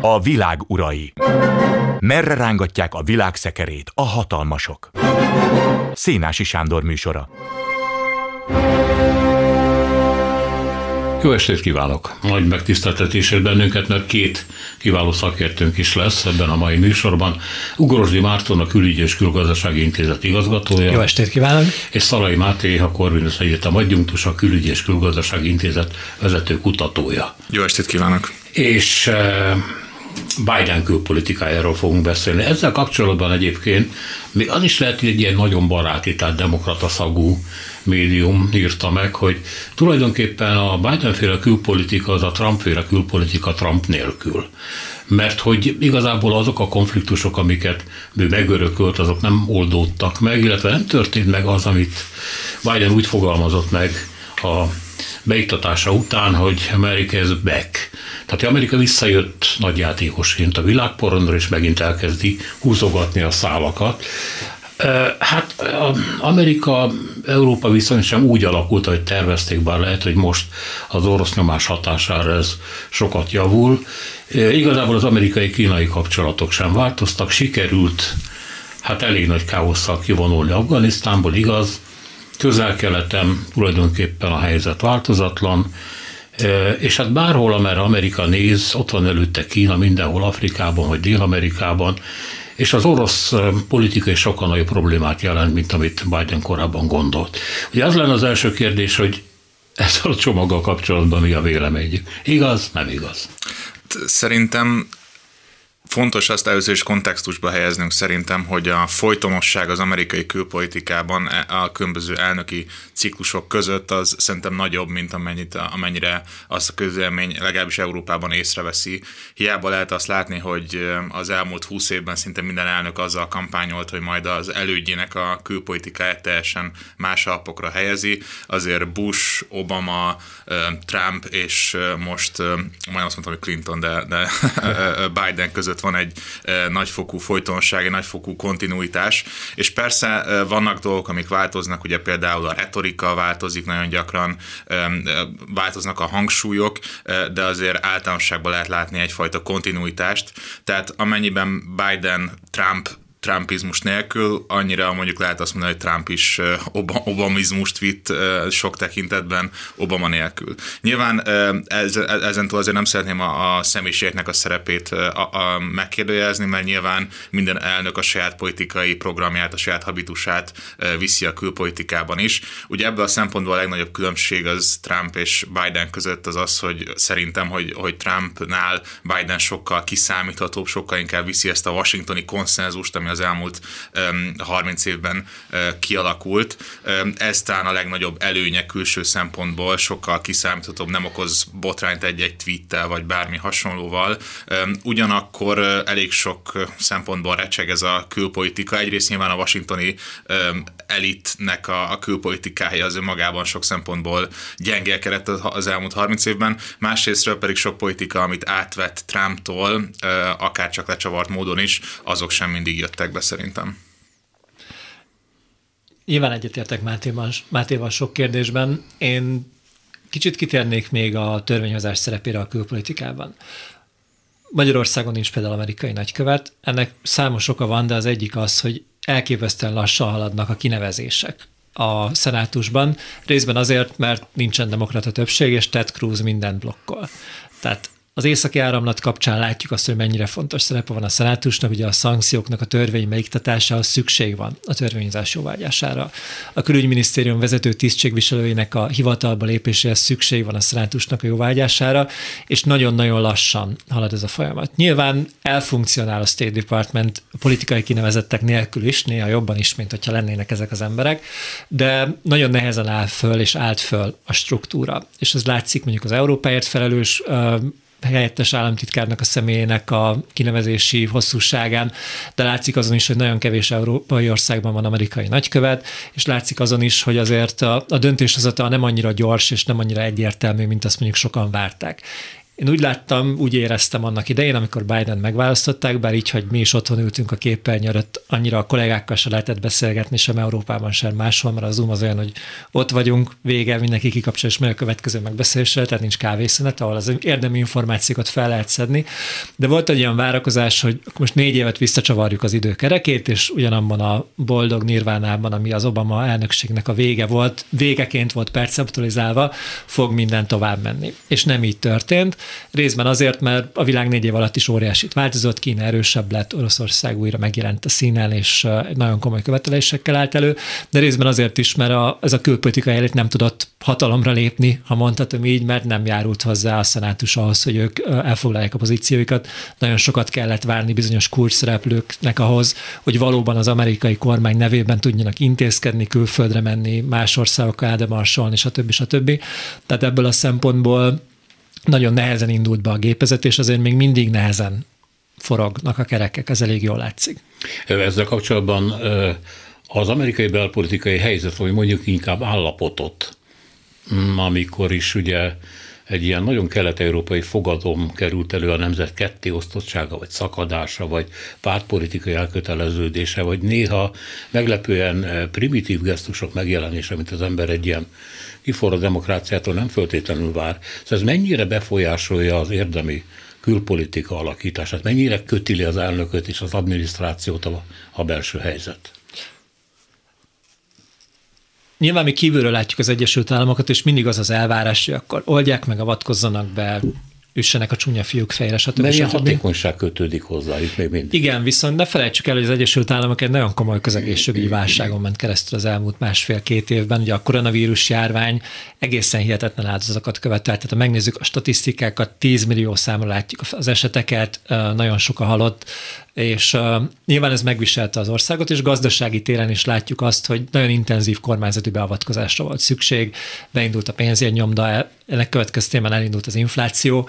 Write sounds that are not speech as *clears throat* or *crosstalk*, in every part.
A világ urai. Merre rángatják a világ szekerét a hatalmasok? Szénási Sándor műsora. Jó estét kívánok! Nagy megtiszteltetésért bennünket, mert két kiváló szakértőnk is lesz ebben a mai műsorban. Ugorosdi Márton, a Külügyi és Külgazdasági Intézet igazgatója. Jó estét kívánok! És Szalai Máté, a Corvinus Egyetem adjunktus, a Külügyi és Külgazdasági Intézet vezető kutatója. Jó estét kívánok! És eh, Biden külpolitikájáról fogunk beszélni. Ezzel kapcsolatban egyébként még az is lehet, hogy egy ilyen nagyon baráti, tehát demokrata szagú médium írta meg, hogy tulajdonképpen a Biden-féle külpolitika az a Trump-féle külpolitika Trump nélkül. Mert hogy igazából azok a konfliktusok, amiket ő megörökölt, azok nem oldódtak meg, illetve nem történt meg az, amit Biden úgy fogalmazott meg a beiktatása után, hogy America is back. Tehát Amerika visszajött nagyjátékosként a világporondra, és megint elkezdi húzogatni a szálakat. Hát Amerika, Európa viszony sem úgy alakult, hogy tervezték, bár lehet, hogy most az orosz nyomás hatására ez sokat javul. Igazából az amerikai-kínai kapcsolatok sem változtak, sikerült hát elég nagy káosszal kivonulni Afganisztánból, igaz, közel-keleten tulajdonképpen a helyzet változatlan, és hát bárhol, amerre Amerika néz, ott van előtte Kína, mindenhol Afrikában vagy Dél-Amerikában, és az orosz politikai sokkal nagyobb problémát jelent, mint amit Biden korábban gondolt. Ugye az lenne az első kérdés, hogy ezzel a csomaggal kapcsolatban mi a véleményük. Igaz, nem igaz? Szerintem Fontos azt először is kontextusba helyeznünk szerintem, hogy a folytonosság az amerikai külpolitikában e, a különböző elnöki ciklusok között az szerintem nagyobb, mint amennyit, amennyire azt a közélmény legalábbis Európában észreveszi. Hiába lehet azt látni, hogy az elmúlt húsz évben szinte minden elnök azzal kampányolt, hogy majd az elődjének a külpolitikáját teljesen más alapokra helyezi. Azért Bush, Obama, Trump és most, majd azt mondtam, hogy Clinton, de, de *laughs* Biden között között van egy nagyfokú folytonosság, egy nagyfokú kontinuitás, és persze vannak dolgok, amik változnak, ugye például a retorika változik nagyon gyakran, változnak a hangsúlyok, de azért általánosságban lehet látni egyfajta kontinuitást, tehát amennyiben Biden, Trump trumpizmus nélkül, annyira mondjuk lehet azt mondani, hogy Trump is obamizmust vitt sok tekintetben Obama nélkül. Nyilván ez, ezentúl azért nem szeretném a, a személyiségnek a szerepét a megkérdőjelezni, mert nyilván minden elnök a saját politikai programját, a saját habitusát viszi a külpolitikában is. Ugye ebből a szempontból a legnagyobb különbség az Trump és Biden között az az, hogy szerintem, hogy, hogy Trumpnál Biden sokkal kiszámíthatóbb, sokkal inkább viszi ezt a washingtoni konszenzust, ami az elmúlt 30 évben kialakult. Ez talán a legnagyobb előnye külső szempontból, sokkal kiszámíthatóbb, nem okoz botrányt egy-egy tweettel, vagy bármi hasonlóval. Ugyanakkor elég sok szempontból recseg ez a külpolitika. Egyrészt nyilván a washingtoni elitnek a, a külpolitikája az önmagában sok szempontból gyengélkedett az elmúlt 30 évben, másrésztről pedig sok politika, amit átvett Trumptól, akár csak lecsavart módon is, azok sem mindig jöttek be szerintem. Nyilván egyetértek Mátéval, Mátéval sok kérdésben. Én kicsit kitérnék még a törvényhozás szerepére a külpolitikában. Magyarországon nincs például amerikai nagykövet. Ennek számos oka van, de az egyik az, hogy elképesztően lassan haladnak a kinevezések a szenátusban, részben azért, mert nincsen demokrata többség, és Ted Cruz mindent blokkol. Tehát az északi áramlat kapcsán látjuk azt, hogy mennyire fontos szerepe van a szenátusnak, ugye a szankcióknak a törvény megiktatásához szükség van a törvényzás jóvágyására. A külügyminisztérium vezető tisztségviselőinek a hivatalba lépéséhez szükség van a szenátusnak a jóvágyására, és nagyon-nagyon lassan halad ez a folyamat. Nyilván elfunkcionál a State Department politikai kinevezettek nélkül is, néha jobban is, mint hogyha lennének ezek az emberek, de nagyon nehezen áll föl és állt föl a struktúra. És ez látszik mondjuk az Európáért felelős helyettes államtitkárnak a személyének a kinevezési hosszúságán, de látszik azon is, hogy nagyon kevés európai országban van amerikai nagykövet, és látszik azon is, hogy azért a, a döntéshozata nem annyira gyors és nem annyira egyértelmű, mint azt mondjuk sokan várták. Én úgy láttam, úgy éreztem annak idején, amikor Biden megválasztották, bár így, hogy mi is otthon ültünk a képernyő előtt, annyira a kollégákkal se lehetett beszélgetni, sem Európában, sem máshol, mert a Zoom az olyan, hogy ott vagyunk, vége, mindenki kikapcsol, és meg a következő megbeszélésre, tehát nincs kávészünet, ahol az érdemi információkat fel lehet szedni. De volt egy olyan várakozás, hogy most négy évet visszacsavarjuk az időkerekét, és ugyanabban a boldog nirvánában, ami az Obama elnökségnek a vége volt, végeként volt perceptualizálva, fog minden tovább menni. És nem így történt. Részben azért, mert a világ négy év alatt is óriásit változott, Kína erősebb lett, Oroszország újra megjelent a színen, és nagyon komoly követelésekkel állt elő, de részben azért is, mert a, ez a külpolitikai elit nem tudott hatalomra lépni, ha mondhatom így, mert nem járult hozzá a szenátus ahhoz, hogy ők elfoglalják a pozícióikat. Nagyon sokat kellett várni bizonyos kulcsszereplőknek ahhoz, hogy valóban az amerikai kormány nevében tudjanak intézkedni, külföldre menni, más országokkal eldemarsolni, stb. stb. Tehát ebből a szempontból nagyon nehezen indult be a gépezet, és azért még mindig nehezen forognak a kerekek, ez elég jól látszik. Ezzel kapcsolatban az amerikai belpolitikai helyzet, vagy mondjuk inkább állapotot, mm, amikor is ugye egy ilyen nagyon kelet-európai fogadom került elő a nemzet kettéosztottsága, vagy szakadása, vagy pártpolitikai elköteleződése, vagy néha meglepően primitív gesztusok megjelenése, mint az ember egy ilyen kiforró demokráciától nem föltétlenül vár. Szóval ez mennyire befolyásolja az érdemi külpolitika alakítását, mennyire kötili az elnököt és az adminisztrációt a, a belső helyzet? Nyilván mi kívülről látjuk az Egyesült Államokat, és mindig az az elvárás, hogy akkor oldják meg, avatkozzanak be, üssenek a csúnya fiúk fejre, stb. Mert ilyen hatékonyság kötődik hozzájuk még mindig. Igen, viszont ne felejtsük el, hogy az Egyesült Államok egy nagyon komoly közegészségügyi válságon ment keresztül az elmúlt másfél-két évben. Ugye a koronavírus járvány egészen hihetetlen áldozatokat követelt. Tehát ha megnézzük a statisztikákat, 10 millió számra látjuk az eseteket, nagyon sok a halott, és uh, nyilván ez megviselte az országot, és gazdasági téren is látjuk azt, hogy nagyon intenzív kormányzati beavatkozásra volt szükség, beindult a pénzjegynyomda, ennek következtében elindult az infláció,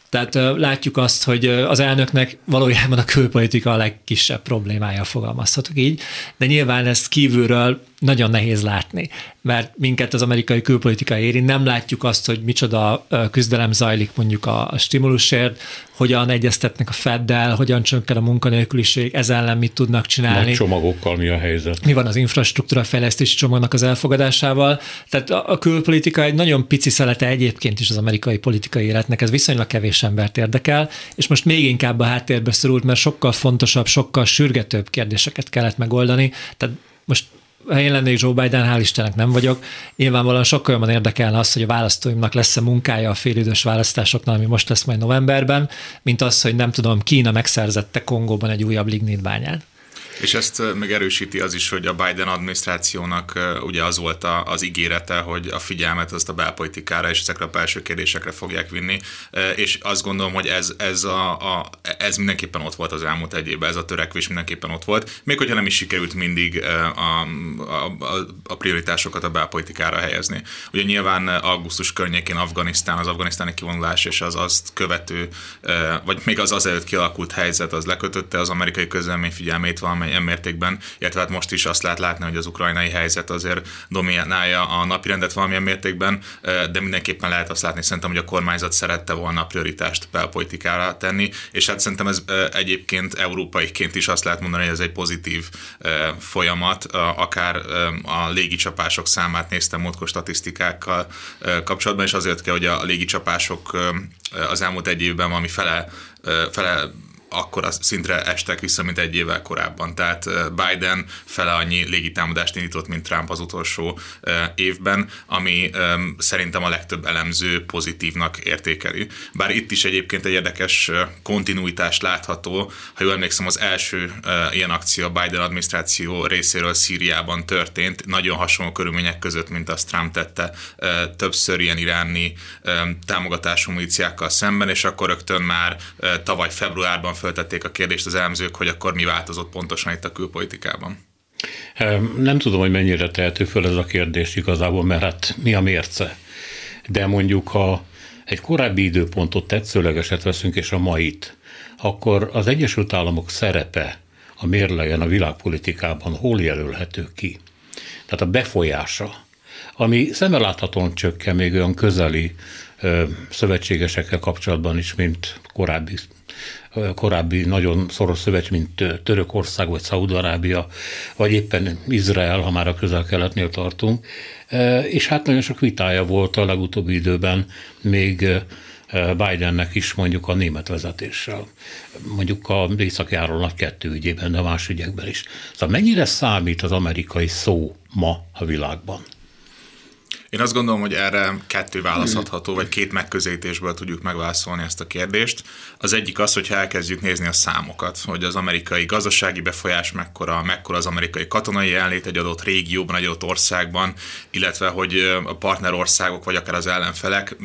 tehát látjuk azt, hogy az elnöknek valójában a külpolitika a legkisebb problémája, fogalmazhatok így, de nyilván ezt kívülről nagyon nehéz látni, mert minket az amerikai külpolitika éri, nem látjuk azt, hogy micsoda küzdelem zajlik mondjuk a, stimulusért, hogyan egyeztetnek a Feddel, hogyan csökken a munkanélküliség, ez ellen mit tudnak csinálni. Nagy csomagokkal mi a helyzet? Mi van az infrastruktúra fejlesztési csomagnak az elfogadásával? Tehát a, a külpolitika egy nagyon pici szelete egyébként is az amerikai politikai életnek, ez viszonylag kevés embert érdekel, és most még inkább a háttérbe szorult, mert sokkal fontosabb, sokkal sürgetőbb kérdéseket kellett megoldani. Tehát most ha én lennék Joe Biden, hál' Istennek nem vagyok. Nyilvánvalóan sokkal jobban érdekelne az, hogy a választóimnak lesz-e munkája a félidős választásoknál, ami most lesz majd novemberben, mint az, hogy nem tudom, Kína megszerzette Kongóban egy újabb lignitbányát. És ezt megerősíti az is, hogy a Biden adminisztrációnak ugye az volt az ígérete, hogy a figyelmet azt a belpolitikára és ezekre a belső kérdésekre fogják vinni, és azt gondolom, hogy ez, ez, a, a, ez mindenképpen ott volt az elmúlt egy évben, ez a törekvés mindenképpen ott volt, még hogyha nem is sikerült mindig a, a, a prioritásokat a belpolitikára helyezni. Ugye nyilván augusztus környékén Afganisztán, az afganisztáni kivonulás és az azt követő, vagy még az azelőtt kialakult helyzet, az lekötötte az amerikai közlemény figyelmét valamely ilyen mértékben, illetve hát most is azt lehet látni, hogy az ukrajnai helyzet azért dominálja a napirendet valamilyen mértékben, de mindenképpen lehet azt látni szerintem, hogy a kormányzat szerette volna a prioritást belpolitikára tenni, és hát szerintem ez egyébként európaiként is azt lehet mondani, hogy ez egy pozitív folyamat, akár a légicsapások számát néztem múltkor statisztikákkal kapcsolatban, és azért kell, hogy a légicsapások az elmúlt egy évben valami fele, fele akkor az szintre estek vissza, mint egy évvel korábban. Tehát Biden fele annyi légitámadást indított, mint Trump az utolsó évben, ami szerintem a legtöbb elemző pozitívnak értékeli. Bár itt is egyébként egy érdekes kontinuitás látható. Ha jól emlékszem, az első ilyen akció a Biden adminisztráció részéről Szíriában történt, nagyon hasonló körülmények között, mint azt Trump tette többször ilyen iráni támogatású miliciákkal szemben, és akkor rögtön már tavaly februárban föltették a kérdést az elemzők, hogy akkor mi változott pontosan itt a külpolitikában. Nem tudom, hogy mennyire tehető föl ez a kérdés igazából, mert hát mi a mérce. De mondjuk, ha egy korábbi időpontot tetszőlegeset veszünk, és a mait, akkor az Egyesült Államok szerepe a mérlegen a világpolitikában hol jelölhető ki? Tehát a befolyása ami szemmeláthatóan csökken még olyan közeli szövetségesekkel kapcsolatban is, mint korábbi korábbi nagyon szoros szövetség, mint Törökország vagy Szaudarábia, vagy éppen Izrael, ha már a közel-keletnél tartunk. És hát nagyon sok vitája volt a legutóbbi időben még Bidennek is mondjuk a német vezetéssel, mondjuk a északi nagy kettő ügyében, de más ügyekben is. Szóval mennyire számít az amerikai szó ma a világban? Én azt gondolom, hogy erre kettő választható, vagy két megközelítésből tudjuk megválaszolni ezt a kérdést. Az egyik az, hogyha elkezdjük nézni a számokat, hogy az amerikai gazdasági befolyás mekkora, mekkora az amerikai katonai jelenlét egy adott régióban, egy adott országban, illetve hogy a partnerországok, vagy akár az ellenfelek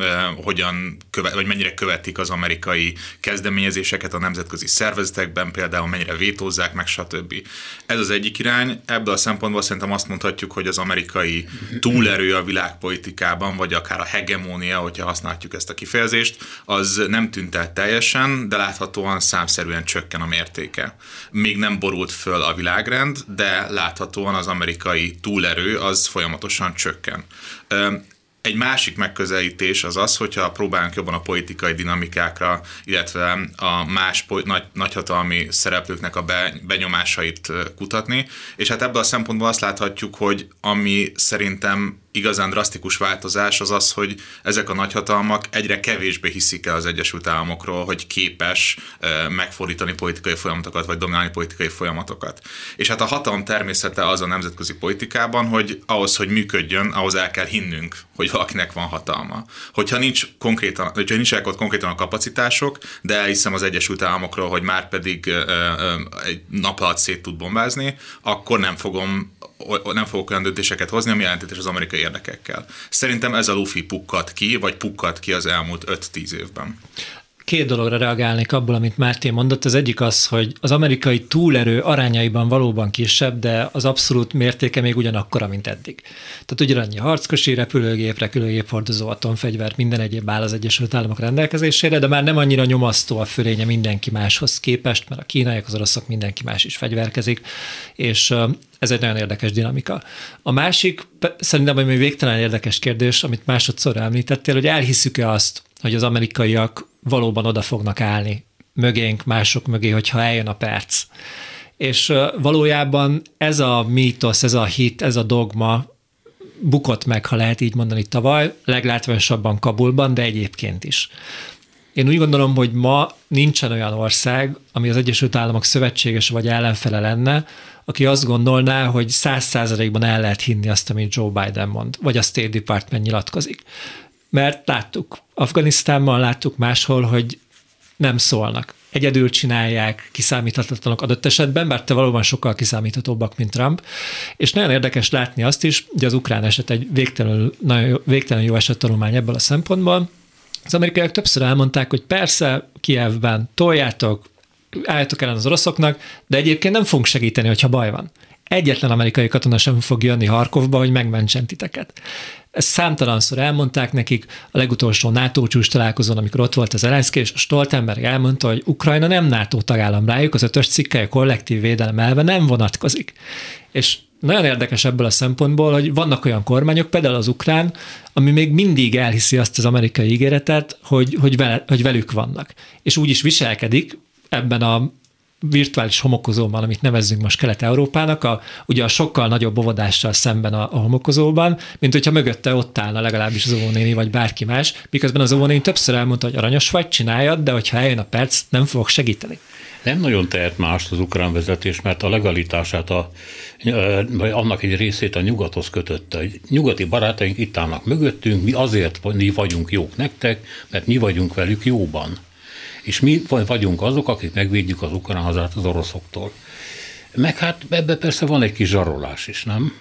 hogyan követ, vagy mennyire követik az amerikai kezdeményezéseket a nemzetközi szervezetekben, például mennyire vétózzák meg, stb. Ez az egyik irány. Ebből a szempontból szerintem azt mondhatjuk, hogy az amerikai túlerő a világ világpolitikában, vagy akár a hegemónia, hogyha használjuk ezt a kifejezést, az nem tűnt el teljesen, de láthatóan számszerűen csökken a mértéke. Még nem borult föl a világrend, de láthatóan az amerikai túlerő az folyamatosan csökken. Egy másik megközelítés az az, hogyha próbálunk jobban a politikai dinamikákra, illetve a más nagy, nagyhatalmi szereplőknek a be, benyomásait kutatni, és hát ebből a szempontból azt láthatjuk, hogy ami szerintem igazán drasztikus változás az az, hogy ezek a nagyhatalmak egyre kevésbé hiszik el az Egyesült Államokról, hogy képes megfordítani politikai folyamatokat, vagy dominálni politikai folyamatokat. És hát a hatalom természete az a nemzetközi politikában, hogy ahhoz, hogy működjön, ahhoz el kell hinnünk, hogy valakinek van hatalma. Hogyha nincs konkrétan, hogyha nincs ott konkrétan a kapacitások, de elhiszem az Egyesült Államokról, hogy már pedig egy nap alatt szét tud bombázni, akkor nem fogom nem fogok olyan döntéseket hozni, ami ellentétes az amerikai érdekekkel. Szerintem ez a lufi pukkat ki, vagy pukkat ki az elmúlt 5-10 évben. Két dologra reagálnék abból, amit Márté mondott. Az egyik az, hogy az amerikai túlerő arányaiban valóban kisebb, de az abszolút mértéke még ugyanakkora, mint eddig. Tehát ugyanannyi harckosi, repülőgép, repülőgép hordozó, atomfegyver, minden egyéb áll az Egyesült Államok rendelkezésére, de már nem annyira nyomasztó a fölénye mindenki máshoz képest, mert a kínaiak, az oroszok, mindenki más is fegyverkezik, és ez egy nagyon érdekes dinamika. A másik, szerintem, ami végtelen érdekes kérdés, amit másodszor említettél, hogy elhiszük-e azt, hogy az amerikaiak valóban oda fognak állni mögénk, mások mögé, hogyha eljön a perc. És valójában ez a mítosz, ez a hit, ez a dogma bukott meg, ha lehet így mondani tavaly, leglátványosabban Kabulban, de egyébként is. Én úgy gondolom, hogy ma nincsen olyan ország, ami az Egyesült Államok szövetséges vagy ellenfele lenne, aki azt gondolná, hogy száz százalékban el lehet hinni azt, amit Joe Biden mond, vagy a State Department nyilatkozik. Mert láttuk, Afganisztánban láttuk máshol, hogy nem szólnak. Egyedül csinálják, kiszámíthatatlanok adott esetben, bár te valóban sokkal kiszámíthatóbbak, mint Trump. És nagyon érdekes látni azt is, hogy az ukrán eset egy végtelenül, nagyon, végtelen jó eset tanulmány ebből a szempontból. Az amerikaiak többször elmondták, hogy persze Kievben toljátok, álljatok ellen az oroszoknak, de egyébként nem fogunk segíteni, hogyha baj van. Egyetlen amerikai katona sem fog jönni Harkovba, hogy megmentsen titeket. Ezt számtalanszor elmondták nekik a legutolsó NATO csúcs találkozón, amikor ott volt az Zelenszky, és Stoltenberg elmondta, hogy Ukrajna nem NATO tagállam rájuk, az ötös cikke a kollektív védelem elve nem vonatkozik. És nagyon érdekes ebből a szempontból, hogy vannak olyan kormányok, például az ukrán, ami még mindig elhiszi azt az amerikai ígéretet, hogy, hogy, vele, hogy velük vannak. És úgy is viselkedik ebben a virtuális homokozóban, amit nevezzünk most Kelet-Európának, a, ugye a sokkal nagyobb óvodással szemben a, a homokozóban, mint hogyha mögötte ott állna legalábbis az óvónéni, vagy bárki más, miközben az óvónéni többször elmondta, hogy aranyos vagy, csináljad, de hogyha eljön a perc, nem fogok segíteni. Nem nagyon tehet mást az ukrán vezetés, mert a legalitását, a, vagy annak egy részét a nyugathoz kötötte. Nyugati barátaink itt állnak mögöttünk, mi azért mi vagyunk jók nektek, mert mi vagyunk velük jóban és mi vagyunk azok, akik megvédjük az ukrán hazát az oroszoktól. Meg hát ebbe persze van egy kis zsarolás is, nem?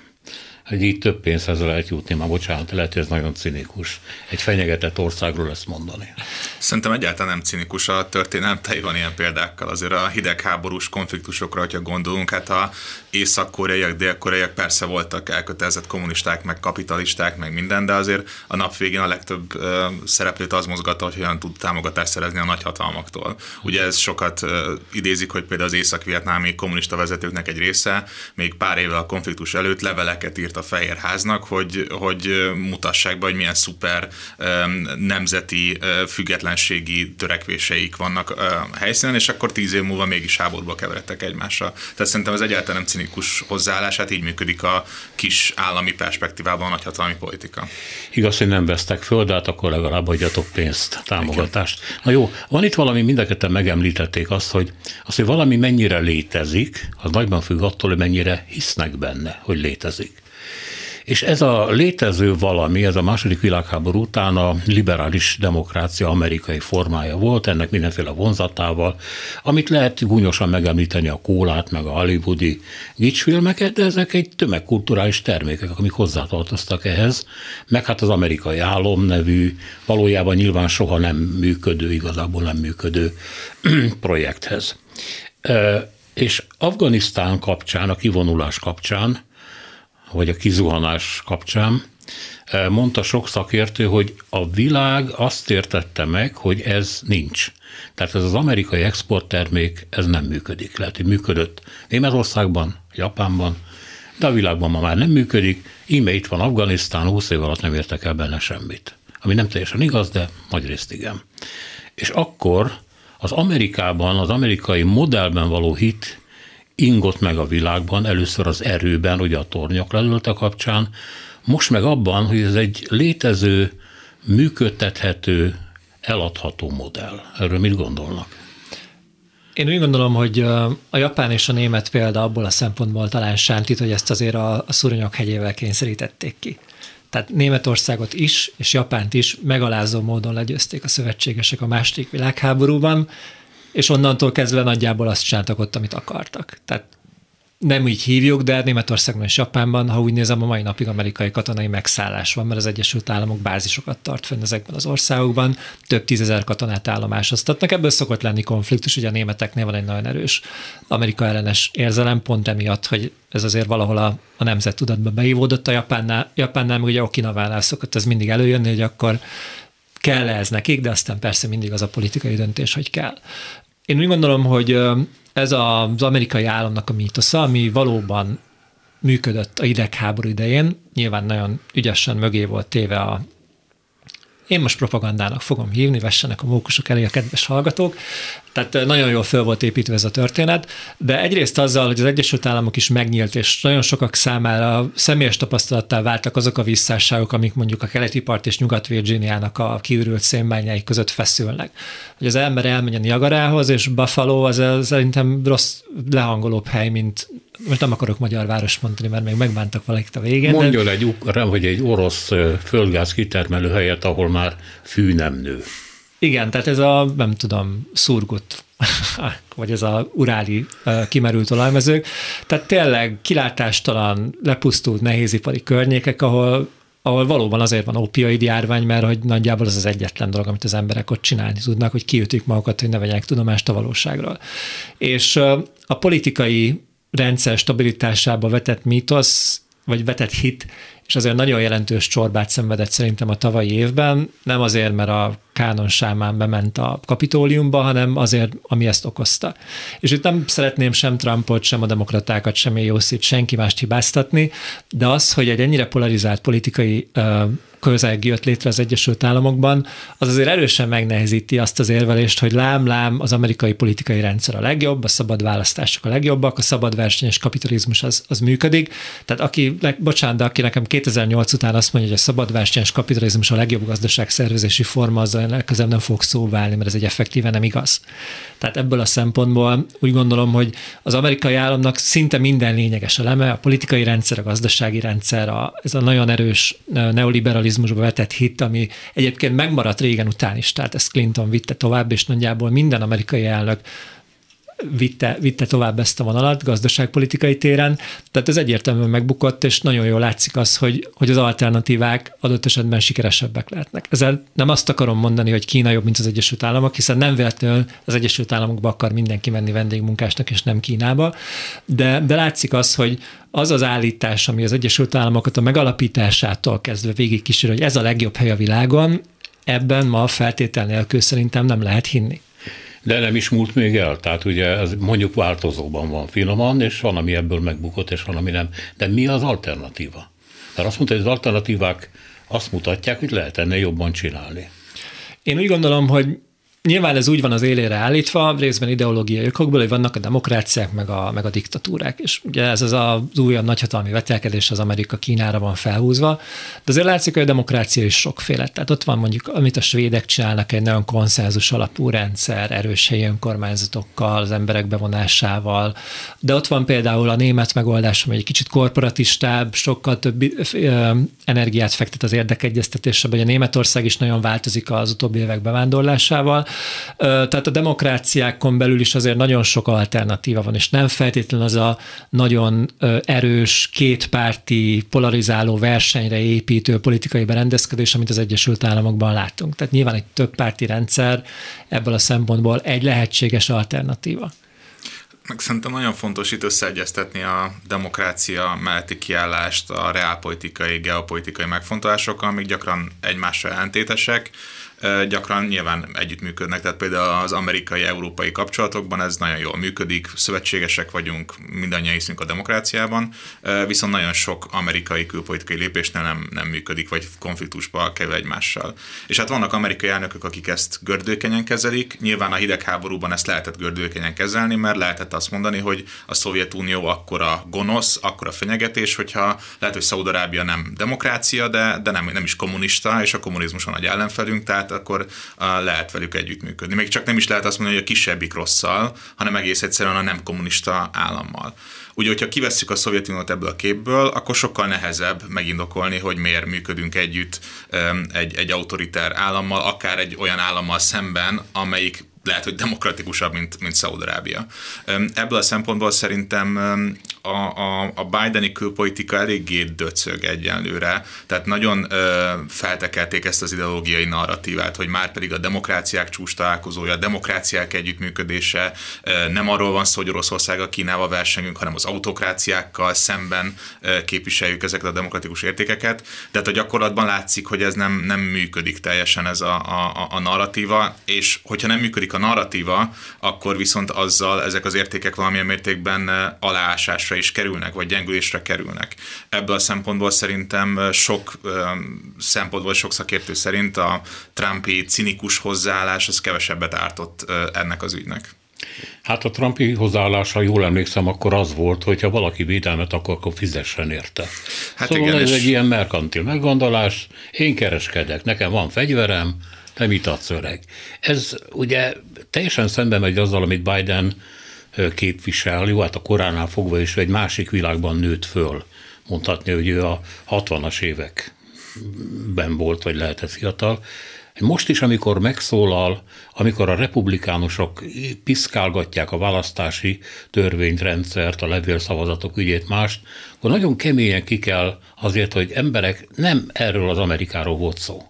Hogy így több pénzhez lehet jutni, már bocsánat, lehet, hogy ez nagyon cinikus. Egy fenyegetett országról ezt mondani. Szerintem egyáltalán nem cinikus a történelem, tei van ilyen példákkal. Azért a hidegháborús konfliktusokra, hogyha gondolunk, hát a észak-koreaiak, dél-koreaiak persze voltak elkötelezett kommunisták, meg kapitalisták, meg minden, de azért a nap végén a legtöbb uh, szereplőt az mozgatta, hogy hogyan tud támogatást szerezni a nagyhatalmaktól. Ugye ez sokat uh, idézik, hogy például az észak-vietnámi kommunista vezetőknek egy része még pár évvel a konfliktus előtt leveleket írt a Fehérháznak, hogy, hogy mutassák be, hogy milyen szuper nemzeti függetlenségi törekvéseik vannak a helyszínen, és akkor tíz év múlva mégis háborúba keveredtek egymással. Tehát szerintem ez egyáltalán nem cinikus hozzáállás, hát így működik a kis állami perspektívában a nagyhatalmi politika. Igaz, hogy nem vesztek föl, de hát akkor legalább adjatok pénzt, támogatást. Na jó, van itt valami, mindeket megemlítették azt, hogy, azt, hogy valami mennyire létezik, az nagyban függ attól, hogy mennyire hisznek benne, hogy létezik. És ez a létező valami, ez a második világháború után a liberális demokrácia amerikai formája volt, ennek mindenféle vonzatával, amit lehet gúnyosan megemlíteni a kólát, meg a hollywoodi gicsfilmeket, de ezek egy tömegkulturális termékek, amik hozzátartoztak ehhez, meg hát az amerikai álom nevű, valójában nyilván soha nem működő, igazából nem működő *clears throat* projekthez. És Afganisztán kapcsán, a kivonulás kapcsán vagy a kizuhanás kapcsán, eh, mondta sok szakértő, hogy a világ azt értette meg, hogy ez nincs. Tehát ez az amerikai exporttermék, ez nem működik. Lehet, hogy működött Németországban, Japánban, de a világban ma már nem működik. Íme itt van Afganisztán, 20 év alatt nem értek el benne semmit. Ami nem teljesen igaz, de nagyrészt igen. És akkor az Amerikában, az amerikai modellben való hit ingott meg a világban, először az erőben, ugye a tornyok lelőlte kapcsán, most meg abban, hogy ez egy létező, működtethető, eladható modell. Erről mit gondolnak? Én úgy gondolom, hogy a japán és a német példa abból a szempontból talán sántít, hogy ezt azért a, a szuronyok hegyével kényszerítették ki. Tehát Németországot is, és Japánt is megalázó módon legyőzték a szövetségesek a második világháborúban, és onnantól kezdve nagyjából azt csináltak ott, amit akartak. Tehát nem így hívjuk, de Németországban és Japánban, ha úgy nézem, a mai napig amerikai katonai megszállás van, mert az Egyesült Államok bázisokat tart fönn ezekben az országokban, több tízezer katonát állomásoztatnak. Ebből szokott lenni konfliktus, ugye a németeknél van egy nagyon erős Amerika ellenes érzelem, pont emiatt, hogy ez azért valahol a, a nemzet tudatba beívódott a Japánnál, Japánnál meg ugye Okinawánál szokott ez mindig előjönni, hogy akkor kell ez nekik, de aztán persze mindig az a politikai döntés, hogy kell. Én úgy gondolom, hogy ez az amerikai államnak a mítosza, ami valóban működött a idegháború idején, nyilván nagyon ügyesen mögé volt téve a én most propagandának fogom hívni, vessenek a mókusok elé a kedves hallgatók. Tehát nagyon jól föl volt építve ez a történet, de egyrészt azzal, hogy az Egyesült Államok is megnyílt, és nagyon sokak számára személyes tapasztalattá váltak azok a visszásságok, amik mondjuk a keleti part és Nyugat-Virginiának a kiürült szénbányái között feszülnek. Hogy az ember a Niagarához, és Buffalo az szerintem rossz, lehangolóbb hely, mint most nem akarok magyar város mondani, mert még megbántak valakit a végén. Mondjon de... egy, hogy egy orosz földgáz kitermelő helyet, ahol már fű nem nő. Igen, tehát ez a, nem tudom, szurgut, *laughs* vagy ez a uráli kimerült olajmezők. Tehát tényleg kilátástalan, lepusztult nehézipari környékek, ahol ahol valóban azért van opioid járvány, mert hogy nagyjából az az egyetlen dolog, amit az emberek ott csinálni tudnak, hogy kiütik magukat, hogy ne vegyenek tudomást a valóságról. És a politikai rendszer stabilitásába vetett mítosz, vagy vetett hit, és azért nagyon jelentős csorbát szenvedett szerintem a tavalyi évben, nem azért, mert a Kánon Sámán bement a kapitóliumba, hanem azért, ami ezt okozta. És itt nem szeretném sem Trumpot, sem a demokratákat, sem Jószit, senki mást hibáztatni, de az, hogy egy ennyire polarizált politikai közeg jött létre az Egyesült Államokban, az azért erősen megnehezíti azt az érvelést, hogy lám-lám az amerikai politikai rendszer a legjobb, a szabad választások a legjobbak, a szabad versenyes kapitalizmus az, az működik. Tehát aki, bocsánat, de aki nekem 2008 után azt mondja, hogy a szabad versenyes kapitalizmus a legjobb gazdaságszervezési forma, azzal elkezem nem fog szó válni, mert ez egy effektíven nem igaz. Tehát ebből a szempontból úgy gondolom, hogy az amerikai államnak szinte minden lényeges eleme, a politikai rendszer, a gazdasági rendszer, a, ez a nagyon erős neoliberalizmusba vetett hit, ami egyébként megmaradt régen után is, tehát ezt Clinton vitte tovább, és nagyjából minden amerikai elnök vitte, vitte tovább ezt a vonalat gazdaságpolitikai téren, tehát ez egyértelműen megbukott, és nagyon jól látszik az, hogy, hogy az alternatívák adott esetben sikeresebbek lehetnek. Ezzel nem azt akarom mondani, hogy Kína jobb, mint az Egyesült Államok, hiszen nem véletlenül az Egyesült Államokba akar mindenki menni vendégmunkásnak, és nem Kínába, de, de látszik az, hogy az az állítás, ami az Egyesült Államokat a megalapításától kezdve végig kísér, hogy ez a legjobb hely a világon, ebben ma feltétel nélkül szerintem nem lehet hinni. De nem is múlt még el, tehát ugye ez mondjuk változóban van finoman, és van, ami ebből megbukott, és van, ami nem. De mi az alternatíva? Mert azt mondta, hogy az alternatívák azt mutatják, hogy lehet ennél jobban csinálni. Én úgy gondolom, hogy Nyilván ez úgy van az élére állítva, részben ideológiai okokból, hogy vannak a demokráciák, meg a, meg a diktatúrák. És ugye ez az az újabb nagyhatalmi vetélkedés az Amerika Kínára van felhúzva, de azért látszik, hogy a demokrácia is sokféle. Tehát ott van mondjuk, amit a svédek csinálnak, egy nagyon konszenzus alapú rendszer, erős helyi önkormányzatokkal, az emberek bevonásával, de ott van például a német megoldás, ami egy kicsit korporatistább, sokkal több energiát fektet az érdekegyeztetésre, hogy a Németország is nagyon változik az utóbbi évek bevándorlásával, tehát a demokráciákon belül is azért nagyon sok alternatíva van, és nem feltétlenül az a nagyon erős, kétpárti, polarizáló versenyre építő politikai berendezkedés, amit az Egyesült Államokban látunk. Tehát nyilván egy többpárti rendszer ebből a szempontból egy lehetséges alternatíva. Meg szerintem nagyon fontos itt összeegyeztetni a demokrácia melletti kiállást a reálpolitikai, geopolitikai megfontolásokkal, amik gyakran egymásra ellentétesek gyakran nyilván együttműködnek, tehát például az amerikai-európai kapcsolatokban ez nagyon jól működik, szövetségesek vagyunk, mindannyian hiszünk a demokráciában, viszont nagyon sok amerikai külpolitikai lépésnél nem, nem működik, vagy konfliktusba kerül egymással. És hát vannak amerikai elnökök, akik ezt gördőkenyen kezelik, nyilván a hidegháborúban ezt lehetett gördőkenyen kezelni, mert lehetett azt mondani, hogy a Szovjetunió akkora gonosz, akkora fenyegetés, hogyha lehet, hogy Szaudarábia nem demokrácia, de, de nem, nem is kommunista, és a kommunizmus a nagy ellenfelünk, tehát akkor lehet velük együttműködni. Még csak nem is lehet azt mondani, hogy a kisebbik rosszal, hanem egész egyszerűen a nem kommunista állammal. Ugye, hogyha kivesszük a Szovjetuniót ebből a képből, akkor sokkal nehezebb megindokolni, hogy miért működünk együtt egy, egy autoritár állammal, akár egy olyan állammal szemben, amelyik lehet, hogy demokratikusabb, mint, mint Szaudarábia. Ebből a szempontból szerintem a, a, a Bideni külpolitika eléggé döcög egyenlőre, tehát nagyon ö, feltekelték ezt az ideológiai narratívát, hogy már pedig a demokráciák csúcs találkozója, a demokráciák együttműködése ö, nem arról van szó, hogy Oroszország a Kínával versengünk, hanem az autokráciákkal szemben ö, képviseljük ezeket a demokratikus értékeket, de hát a gyakorlatban látszik, hogy ez nem, nem működik teljesen ez a, a, a narratíva, és hogyha nem működik a narratíva, akkor viszont azzal ezek az értékek valamilyen mértékben aláásásra is kerülnek, vagy gyengülésre kerülnek. Ebből a szempontból szerintem sok szempontból, sok szakértő szerint a Trumpi cinikus hozzáállás az kevesebbet ártott ennek az ügynek. Hát a Trumpi hozzáállása, jól emlékszem, akkor az volt, hogy ha valaki védelmet akar, akkor fizessen érte. Hát szóval igen, ez és... egy ilyen merkantil meggondolás, én kereskedek, nekem van fegyverem, te mit adsz öreg? Ez ugye teljesen szembe megy azzal, amit Biden képvisel, jó, hát a koránál fogva is egy másik világban nőtt föl. Mondhatni, hogy ő a 60-as években volt, vagy lehetett fiatal. Most is, amikor megszólal, amikor a republikánusok piszkálgatják a választási törvényrendszert, a levélszavazatok ügyét, mást, akkor nagyon keményen ki kell azért, hogy emberek nem erről az Amerikáról volt szó.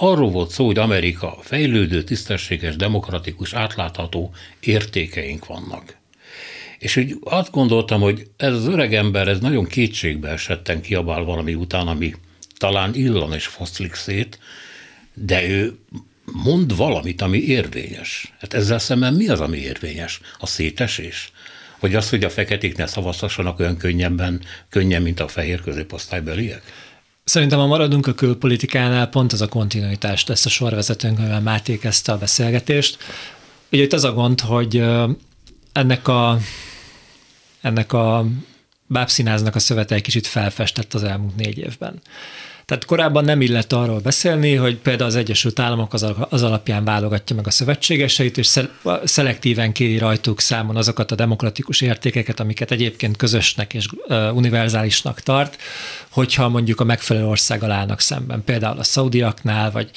Arról volt szó, hogy Amerika fejlődő, tisztességes, demokratikus, átlátható értékeink vannak. És úgy azt gondoltam, hogy ez az öreg ember, ez nagyon kétségbe esetten kiabál valami után, ami talán illan és foszlik szét, de ő mond valamit, ami érvényes. Hát ezzel szemben mi az, ami érvényes? A szétesés? Vagy az, hogy a feketék ne szavazhassanak olyan könnyebben, könnyen, mint a fehér középosztálybeliek? Szerintem, ha maradunk a külpolitikánál, pont az a kontinuitás lesz a sorvezetőnk, amivel Máté kezdte a beszélgetést. Ugye itt az a gond, hogy ennek a, ennek a bábszínáznak a szövete egy kicsit felfestett az elmúlt négy évben. Tehát korábban nem illett arról beszélni, hogy például az Egyesült Államok az, alapján válogatja meg a szövetségeseit, és szelektíven kéri rajtuk számon azokat a demokratikus értékeket, amiket egyébként közösnek és univerzálisnak tart, hogyha mondjuk a megfelelő országgal állnak szemben, például a szaudiaknál, vagy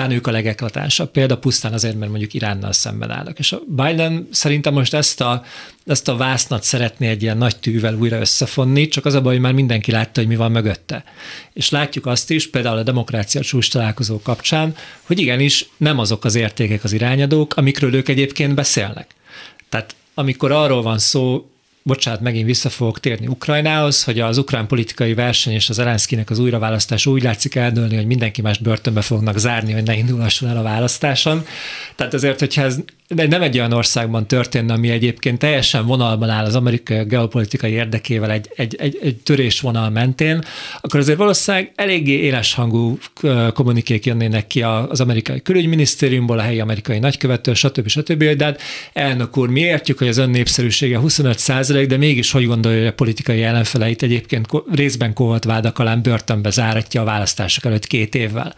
talán ők a legeklatánsabb példa, pusztán azért, mert mondjuk Iránnal szemben állnak. És a Biden szerintem most ezt a, ezt a vásznat szeretné egy ilyen nagy tűvel újra összefonni, csak az a baj, hogy már mindenki látta, hogy mi van mögötte. És látjuk azt is, például a demokrácia csúcs találkozó kapcsán, hogy igenis nem azok az értékek az irányadók, amikről ők egyébként beszélnek. Tehát amikor arról van szó, bocsánat, megint vissza fogok térni Ukrajnához, hogy az ukrán politikai verseny és az Elenszkinek az újraválasztás úgy látszik eldőlni, hogy mindenki más börtönbe fognak zárni, hogy ne indulhasson el a választáson. Tehát azért, hogyha ez de nem egy olyan országban történne, ami egyébként teljesen vonalban áll az amerikai geopolitikai érdekével egy, egy, egy, egy törésvonal mentén, akkor azért valószínűleg eléggé éles hangú kommunikék jönnének ki az amerikai külügyminisztériumból, a helyi amerikai nagykövető, stb. stb. De hát elnök úr, mi értjük, hogy az ön népszerűsége 25 százalék, de mégis hogy gondolja, hogy a politikai ellenfeleit egyébként részben koholt vádak alá börtönbe záratja a választások előtt két évvel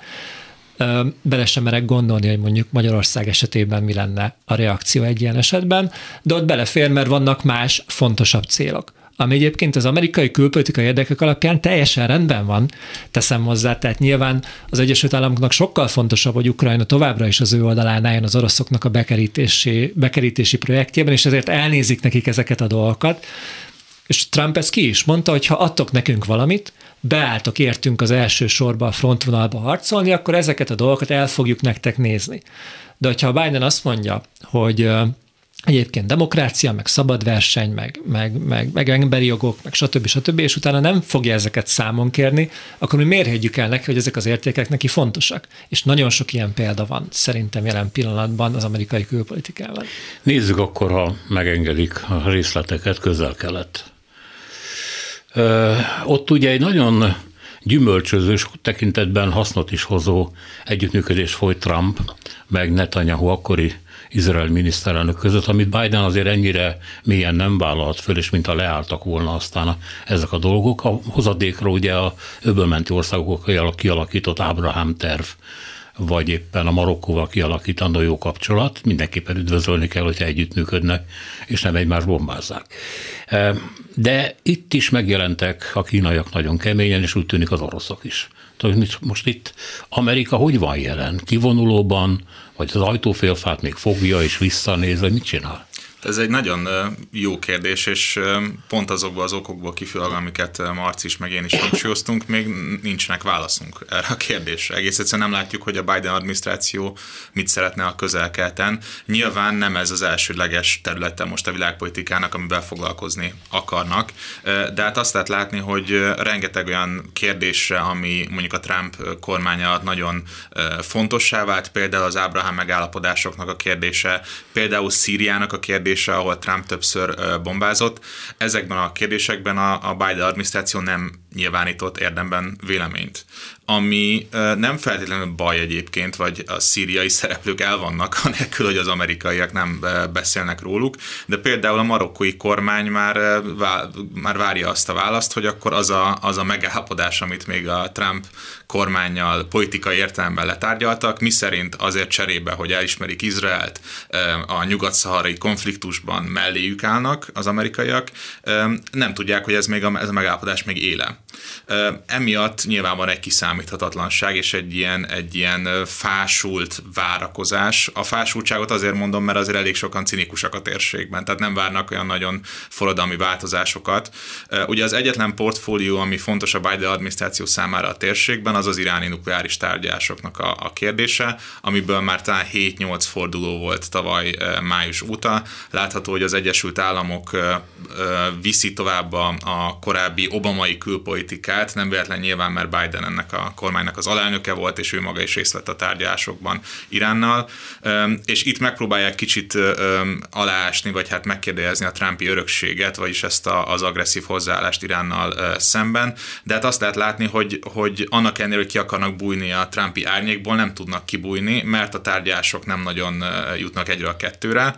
bele sem merek gondolni, hogy mondjuk Magyarország esetében mi lenne a reakció egy ilyen esetben, de ott belefér, mert vannak más fontosabb célok ami egyébként az amerikai külpolitikai érdekek alapján teljesen rendben van, teszem hozzá, tehát nyilván az Egyesült Államoknak sokkal fontosabb, hogy Ukrajna továbbra is az ő oldalán álljon az oroszoknak a bekerítési, bekerítési projektjében, és ezért elnézik nekik ezeket a dolgokat, és Trump ezt ki is mondta, hogy ha adtok nekünk valamit, beálltok értünk az első sorba a frontvonalba harcolni, akkor ezeket a dolgokat el fogjuk nektek nézni. De hogyha Biden azt mondja, hogy egyébként demokrácia, meg szabad verseny, meg, meg, meg, meg emberi jogok, meg stb. stb., és utána nem fogja ezeket számon kérni, akkor mi mérhetjük el neki, hogy ezek az értékek neki fontosak. És nagyon sok ilyen példa van szerintem jelen pillanatban az amerikai külpolitikában. Nézzük akkor, ha megengedik a részleteket, közel-kelet. Ott ugye egy nagyon gyümölcsöző, sok tekintetben hasznot is hozó együttműködés folyt Trump, meg Netanyahu akkori Izrael miniszterelnök között, amit Biden azért ennyire mélyen nem vállalt föl, és mint a leálltak volna aztán ezek a dolgok. A hozadékra ugye a öbölmenti országok kialakított Ábrahám terv vagy éppen a Marokkóval kialakítandó jó kapcsolat, mindenképpen üdvözölni kell, hogyha együttműködnek, és nem egymást bombázzák. De itt is megjelentek a kínaiak nagyon keményen, és úgy tűnik az oroszok is. Tehát most itt Amerika hogy van jelen? Kivonulóban, vagy az ajtófélfát még fogja és visszanéz, vagy mit csinál? Ez egy nagyon jó kérdés, és pont azokból az okokból kifolyólag, amiket Marci is, meg én is hangsúlyoztunk, még nincsenek válaszunk erre a kérdésre. Egész egyszerűen nem látjuk, hogy a Biden adminisztráció mit szeretne a közelkelten. Nyilván nem ez az elsődleges területe most a világpolitikának, amivel foglalkozni akarnak, de hát azt lehet látni, hogy rengeteg olyan kérdésre, ami mondjuk a Trump kormánya nagyon fontossá vált, például az Ábrahám megállapodásoknak a kérdése, például Szíriának a kérdése, kérdése, ahol Trump többször bombázott. Ezekben a kérdésekben a, a Biden adminisztráció nem nyilvánított érdemben véleményt. Ami nem feltétlenül baj egyébként, vagy a szíriai szereplők el vannak, *laughs* anélkül, hogy az amerikaiak nem beszélnek róluk, de például a marokkói kormány már, már várja azt a választ, hogy akkor az a, az a megállapodás, amit még a Trump kormányjal politikai értelemben letárgyaltak, mi szerint azért cserébe, hogy elismerik Izraelt, a nyugat-szaharai konfliktusban melléjük állnak az amerikaiak, nem tudják, hogy ez, még a, ez a megállapodás még éle. Emiatt nyilván van egy kiszámíthatatlanság és egy ilyen, egy ilyen fásult várakozás. A fásultságot azért mondom, mert azért elég sokan cinikusak a térségben, tehát nem várnak olyan nagyon forradalmi változásokat. Ugye az egyetlen portfólió, ami fontos a Biden adminisztráció számára a térségben, az az iráni nukleáris tárgyalásoknak a, a kérdése, amiből már talán 7-8 forduló volt tavaly május óta. Látható, hogy az Egyesült Államok viszi tovább a, a korábbi obamai külpolitikát, nem véletlen nyilván, mert Biden ennek a kormánynak az alelnöke volt, és ő maga is részt vett a tárgyalásokban Iránnal, és itt megpróbálják kicsit aláásni, vagy hát megkérdezni a Trumpi örökséget, vagyis ezt a, az agresszív hozzáállást Iránnal szemben, de hát azt lehet látni, hogy, hogy annak ellenére, hogy ki akarnak bújni a Trumpi árnyékból, nem tudnak kibújni, mert a tárgyalások nem nagyon jutnak egyre a kettőre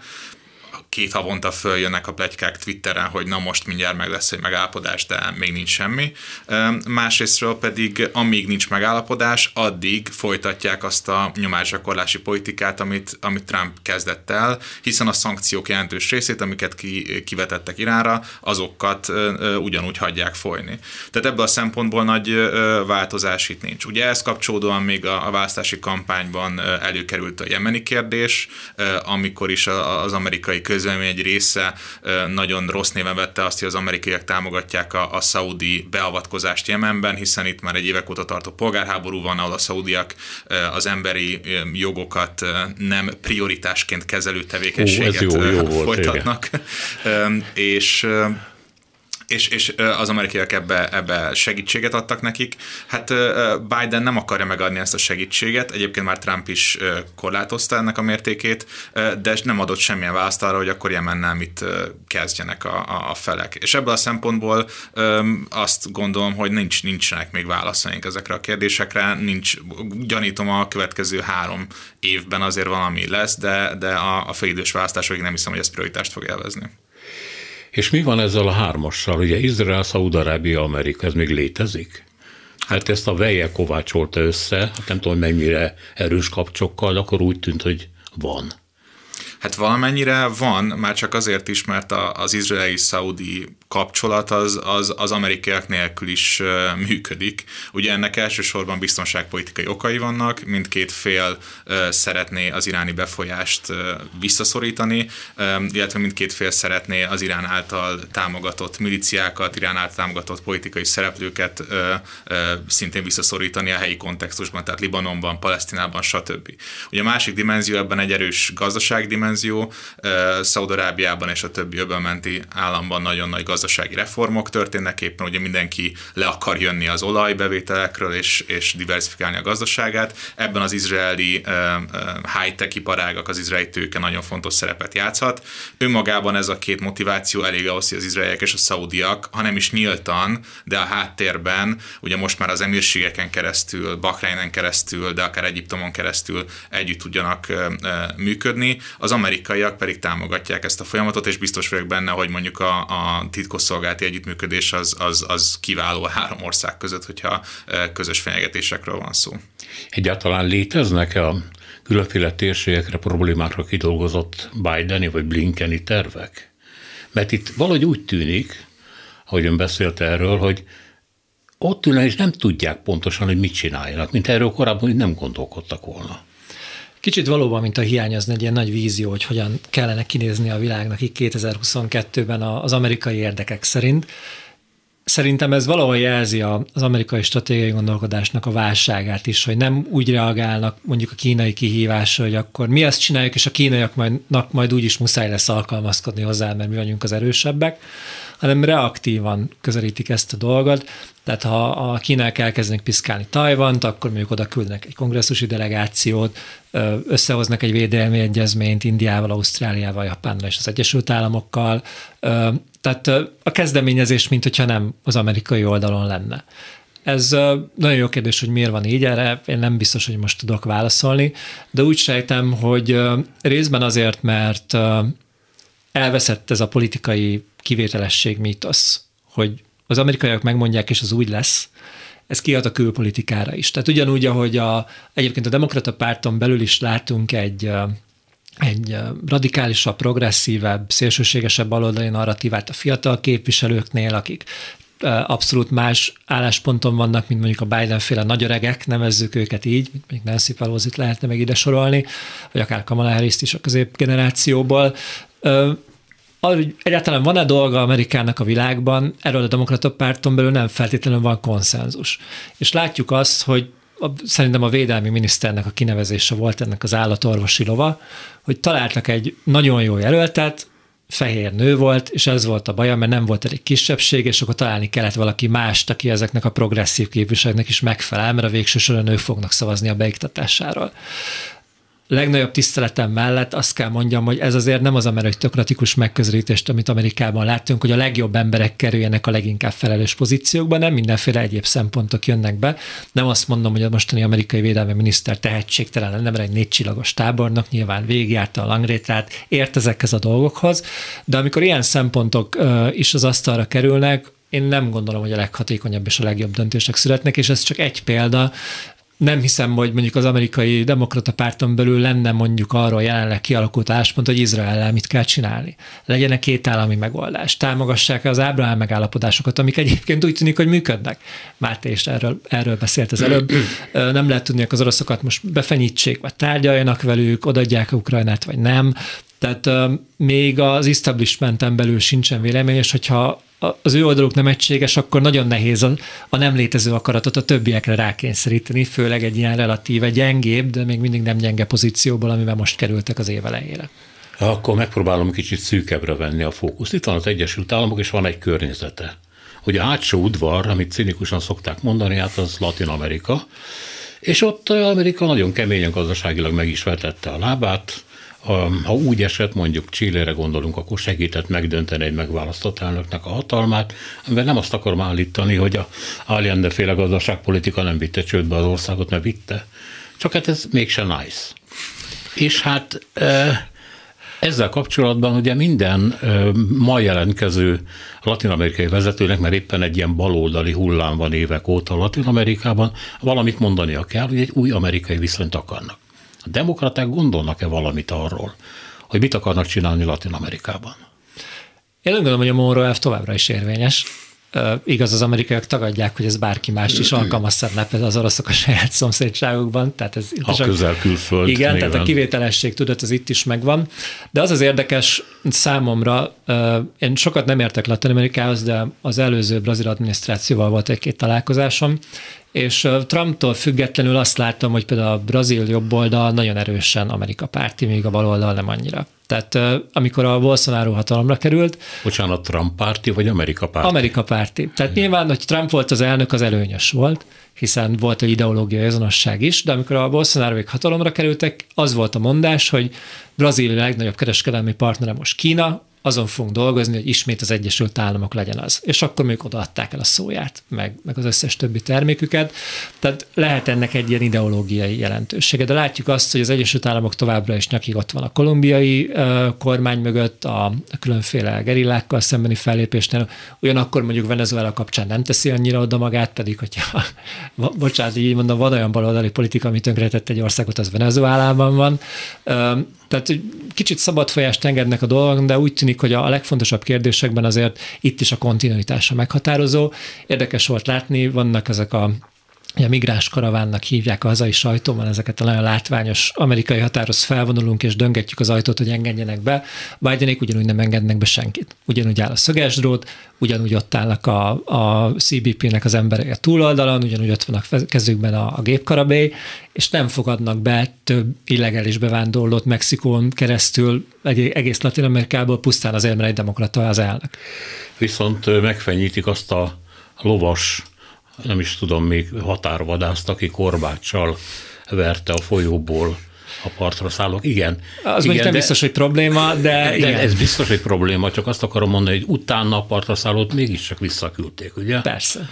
két havonta följönnek a plegykák Twitteren, hogy na most mindjárt meg lesz egy megállapodás, de még nincs semmi. Másrésztről pedig, amíg nincs megállapodás, addig folytatják azt a nyomásgyakorlási politikát, amit, amit Trump kezdett el, hiszen a szankciók jelentős részét, amiket ki, kivetettek Iránra, azokat ugyanúgy hagyják folyni. Tehát ebből a szempontból nagy változás itt nincs. Ugye ez kapcsolódóan még a, a választási kampányban előkerült a jemeni kérdés, amikor is az amerikai köz közvélemény egy része nagyon rossz néven vette azt, hogy az amerikaiak támogatják a, a szaudi beavatkozást Jemenben, hiszen itt már egy évek óta tartó polgárháború van, ahol a szaudiak az emberi jogokat nem prioritásként kezelő tevékenységet Ó, jó, jó folytatnak. Volt, és és, és az amerikaiak ebbe, ebbe segítséget adtak nekik. Hát Biden nem akarja megadni ezt a segítséget, egyébként már Trump is korlátozta ennek a mértékét, de nem adott semmilyen választ arra, hogy akkor Jemennel mit kezdjenek a, a, felek. És ebből a szempontból azt gondolom, hogy nincs, nincsenek még válaszaink ezekre a kérdésekre, nincs, gyanítom a következő három évben azért valami lesz, de, de a, a félidős választásokig nem hiszem, hogy ez prioritást fog elvezni. És mi van ezzel a hármassal? Ugye Izrael, Szaudarábia, Amerika, ez még létezik? Hát ezt a Veje kovácsolta össze, hát nem tudom, mennyire erős kapcsokkal, akkor úgy tűnt, hogy van. Hát valamennyire van, már csak azért is, mert az izraeli-szaudi kapcsolat az, az, az amerikaiak nélkül is működik. Ugye ennek elsősorban biztonságpolitikai okai vannak, mindkét fél szeretné az iráni befolyást visszaszorítani, illetve mindkét fél szeretné az Irán által támogatott miliciákat, Irán által támogatott politikai szereplőket szintén visszaszorítani a helyi kontextusban, tehát Libanonban, Palesztinában, stb. Ugye a másik dimenzió ebben egy erős gazdaságdimenzió, Szaudarábiában és a többi öbölmenti államban nagyon nagy gazdaság gazdasági reformok történnek, éppen ugye mindenki le akar jönni az olajbevételekről és, és diversifikálni a gazdaságát. Ebben az izraeli high-tech iparágak, az izraeli tőke nagyon fontos szerepet játszhat. Önmagában ez a két motiváció elég ahhoz, hogy az izraeliek és a szaudiak, ha nem is nyíltan, de a háttérben, ugye most már az emírségeken keresztül, Bahreinen keresztül, de akár Egyiptomon keresztül együtt tudjanak működni. Az amerikaiak pedig támogatják ezt a folyamatot, és biztos vagyok benne, hogy mondjuk a, a titkosszolgálati együttműködés az, az, az kiváló a három ország között, hogyha e, közös fenyegetésekről van szó. Egyáltalán léteznek-e a különféle térségekre, problémákra kidolgozott Bideni vagy Blinkeni tervek? Mert itt valahogy úgy tűnik, ahogy ön beszélt erről, hogy ott ülnek és nem tudják pontosan, hogy mit csináljanak, mint erről korábban hogy nem gondolkodtak volna. Kicsit valóban, mint a hiányozna egy ilyen nagy vízió, hogy hogyan kellene kinézni a világnak itt 2022-ben az amerikai érdekek szerint. Szerintem ez valahol jelzi az amerikai stratégiai gondolkodásnak a válságát is, hogy nem úgy reagálnak mondjuk a kínai kihívásra, hogy akkor mi azt csináljuk, és a kínaiaknak majd úgyis muszáj lesz alkalmazkodni hozzá, mert mi vagyunk az erősebbek, hanem reaktívan közelítik ezt a dolgot. Tehát ha a kínák elkezdenek piszkálni Tajvant, akkor mondjuk oda küldnek egy kongresszusi delegációt, összehoznak egy védelmi egyezményt Indiával, Ausztráliával, Japánnal és az Egyesült Államokkal. Tehát a kezdeményezés, mint hogyha nem az amerikai oldalon lenne. Ez nagyon jó kérdés, hogy miért van így, erre én nem biztos, hogy most tudok válaszolni, de úgy sejtem, hogy részben azért, mert elveszett ez a politikai kivételesség mítosz, hogy az amerikaiak megmondják, és az úgy lesz, ez kiad a külpolitikára is. Tehát ugyanúgy, ahogy a, egyébként a demokrata párton belül is látunk egy egy radikálisabb, progresszívebb, szélsőségesebb baloldali narratívát a fiatal képviselőknél, akik abszolút más állásponton vannak, mint mondjuk a Biden-féle nagyöregek, nevezzük őket így, mint mondjuk Nancy Pelosi-t lehetne meg ide sorolni, vagy akár Kamala harris is a középgenerációból hogy egyáltalán van-e dolga Amerikának a világban, erről a demokrata párton belül nem feltétlenül van konszenzus. És látjuk azt, hogy a, szerintem a védelmi miniszternek a kinevezése volt ennek az állatorvosi lova, hogy találtak egy nagyon jó jelöltet, fehér nő volt, és ez volt a baja, mert nem volt egy kisebbség, és akkor találni kellett valaki mást, aki ezeknek a progresszív képviselőknek is megfelel, mert a végső soron nők fognak szavazni a beiktatásáról legnagyobb tiszteletem mellett azt kell mondjam, hogy ez azért nem az meritokratikus megközelítést, amit Amerikában láttunk, hogy a legjobb emberek kerüljenek a leginkább felelős pozíciókba, nem mindenféle egyéb szempontok jönnek be. Nem azt mondom, hogy a mostani amerikai védelmi miniszter tehetségtelen lenne, mert egy négycsillagos tábornok nyilván végigjárta a langrétrát, ért ezekhez a dolgokhoz, de amikor ilyen szempontok is az asztalra kerülnek, én nem gondolom, hogy a leghatékonyabb és a legjobb döntések születnek, és ez csak egy példa, nem hiszem, hogy mondjuk az amerikai demokrata párton belül lenne mondjuk arról jelenleg kialakult álláspont, hogy Izrael mit kell csinálni. Legyen egy két állami megoldás. Támogassák az Ábrahám megállapodásokat, amik egyébként úgy tűnik, hogy működnek. Máté is erről, erről beszélt az előbb. Nem lehet tudni, hogy az oroszokat most befenyítsék, vagy tárgyaljanak velük, odaadják a Ukrajnát, vagy nem. Tehát még az establishmenten belül sincsen vélemény, és hogyha az ő oldaluk nem egységes, akkor nagyon nehéz a, a nem létező akaratot a többiekre rákényszeríteni, főleg egy ilyen relatíve gyengébb, de még mindig nem gyenge pozícióból, amiben most kerültek az év elejére. Akkor megpróbálom kicsit szűkebbre venni a fókuszt. Itt van az Egyesült Államok, és van egy környezete. Ugye a hátsó udvar, amit cinikusan szokták mondani, hát az Latin Amerika, és ott Amerika nagyon keményen gazdaságilag meg is vetette a lábát, ha úgy esett, mondjuk Csillére gondolunk, akkor segített megdönteni egy megválasztott elnöknek a hatalmát, amivel nem azt akarom állítani, hogy a Allende féle gazdaságpolitika nem vitte csődbe az országot, mert vitte. Csak hát ez mégse nice. És hát ezzel kapcsolatban ugye minden ma jelentkező latin-amerikai vezetőnek, mert éppen egy ilyen baloldali hullám van évek óta Latin-Amerikában, valamit mondania kell, hogy egy új amerikai viszonyt akarnak. A demokraták gondolnak-e valamit arról, hogy mit akarnak csinálni Latin-Amerikában? Én úgy gondolom, hogy a Monroe elv továbbra is érvényes. Uh, igaz, az amerikaiak tagadják, hogy ez bárki más is alkalmazhatná például az oroszok a saját *laughs* szomszédságukban. Tehát ez a közel külföld. Igen, néven. tehát a kivételesség tudott, az itt is megvan. De az az érdekes számomra, uh, én sokat nem értek Latin Amerikához, de az előző brazil adminisztrációval volt egy-két találkozásom, és Trumptól függetlenül azt láttam, hogy például a brazil jobboldal nagyon erősen Amerika párti, míg a baloldal nem annyira. Tehát amikor a Bolsonaro hatalomra került... Bocsánat, Trump párti vagy Amerika párti? Amerika párti. Tehát Igen. nyilván, hogy Trump volt az elnök, az előnyös volt, hiszen volt egy ideológiai azonosság is, de amikor a bolsonaro hatalomra kerültek, az volt a mondás, hogy Brazília legnagyobb kereskedelmi partnere most Kína, azon fogunk dolgozni, hogy ismét az Egyesült Államok legyen az. És akkor még odaadták el a szóját, meg, meg az összes többi terméküket. Tehát lehet ennek egy ilyen ideológiai jelentősége. De látjuk azt, hogy az Egyesült Államok továbbra is nyakig ott van a kolumbiai uh, kormány mögött, a, a különféle gerillákkal szembeni fellépésnél. Ugyanakkor mondjuk Venezuela kapcsán nem teszi annyira oda magát, pedig hogyha, *laughs* bocsánat, így mondom, van olyan baloldali politika, ami tönkretett egy országot, az Venezuelában van. Uh, tehát kicsit szabad folyást engednek a dolgok, de úgy tűnik, hogy a legfontosabb kérdésekben azért itt is a kontinuitása meghatározó. Érdekes volt látni, vannak ezek a a migráns karavánnak hívják a hazai sajtóban ezeket a nagyon látványos amerikai határhoz felvonulunk és döngetjük az ajtót, hogy engedjenek be. Bidenék ugyanúgy nem engednek be senkit. Ugyanúgy áll a szöges drót, ugyanúgy ott állnak a, a CBP-nek az emberek a túloldalon, ugyanúgy ott van a kezükben a, a gépkarabély, és nem fogadnak be több illegális bevándorlót Mexikón keresztül egész Latin Amerikából pusztán azért, mert egy demokrata az elnök. Viszont megfenyítik azt a lovas nem is tudom, még határvadászt, aki korbáccsal verte a folyóból a partra szállók. Igen. Az igen, nem de, biztos, hogy probléma, de igen. Ez biztos, hogy probléma, csak azt akarom mondani, hogy utána a partra szállót mégiscsak visszaküldték, ugye? Persze.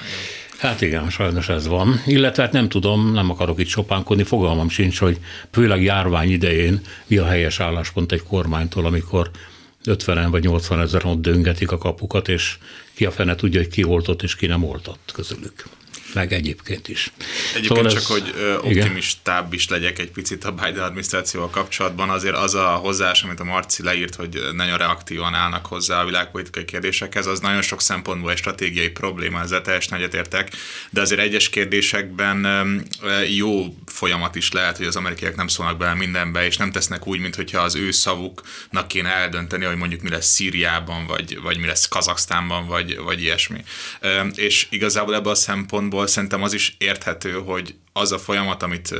Hát igen, sajnos ez van. Illetve hát nem tudom, nem akarok itt sopánkodni, fogalmam sincs, hogy főleg járvány idején mi a helyes álláspont egy kormánytól, amikor 50 vagy 80 ezer ott döngetik a kapukat, és ki a fene tudja, hogy ki oltott és ki nem oltott közülük meg egyébként is. Egyébként szóval csak, ez, hogy optimistább is legyek egy picit a Biden adminisztrációval kapcsolatban, azért az a hozzáás, amit a Marci leírt, hogy nagyon reaktívan állnak hozzá a világpolitikai kérdésekhez, az nagyon sok szempontból egy stratégiai probléma, ezzel teljesen egyetértek, de azért egyes kérdésekben jó folyamat is lehet, hogy az amerikaiak nem szólnak bele mindenbe, és nem tesznek úgy, mintha az ő szavuknak kéne eldönteni, hogy mondjuk mi lesz Szíriában, vagy, vagy mi lesz Kazaksztánban, vagy, vagy ilyesmi. És igazából ebből a szempontból igazából szerintem az is érthető, hogy az a folyamat, amit,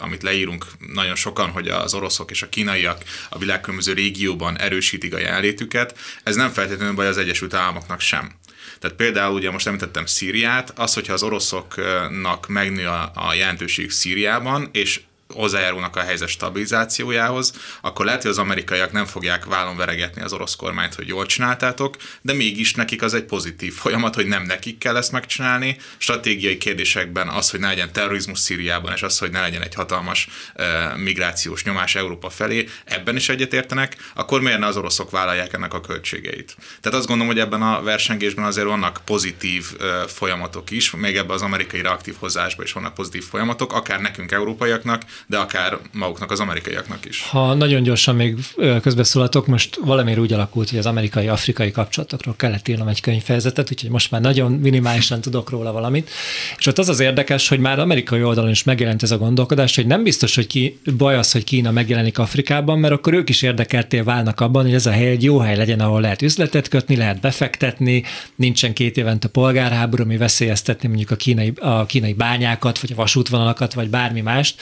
amit leírunk nagyon sokan, hogy az oroszok és a kínaiak a világ különböző régióban erősítik a jelenlétüket, ez nem feltétlenül baj az Egyesült Államoknak sem. Tehát például ugye most említettem Szíriát, az, hogyha az oroszoknak megnő a, a jelentőség Szíriában, és hozzájárulnak a helyzet stabilizációjához, akkor lehet, hogy az amerikaiak nem fogják vállon veregetni az orosz kormányt, hogy jól csináltátok, de mégis nekik az egy pozitív folyamat, hogy nem nekik kell ezt megcsinálni. Stratégiai kérdésekben az, hogy ne legyen terrorizmus Szíriában, és az, hogy ne legyen egy hatalmas uh, migrációs nyomás Európa felé, ebben is egyetértenek, akkor miért ne az oroszok vállalják ennek a költségeit? Tehát azt gondolom, hogy ebben a versengésben azért vannak pozitív uh, folyamatok is, még ebben az amerikai reaktív hozzáásban is vannak pozitív folyamatok, akár nekünk európaiaknak, de akár maguknak az amerikaiaknak is. Ha nagyon gyorsan még közbeszólatok, most valamiért úgy alakult, hogy az amerikai-afrikai kapcsolatokról kellett írnom egy könyvfejezetet, úgyhogy most már nagyon minimálisan tudok róla valamit. És ott az az érdekes, hogy már amerikai oldalon is megjelent ez a gondolkodás, hogy nem biztos, hogy ki, baj az, hogy Kína megjelenik Afrikában, mert akkor ők is érdekeltél válnak abban, hogy ez a hely egy jó hely legyen, ahol lehet üzletet kötni, lehet befektetni, nincsen két évente polgárháború, ami veszélyeztetni mondjuk a kínai, a kínai bányákat, vagy a vasútvonalakat, vagy bármi mást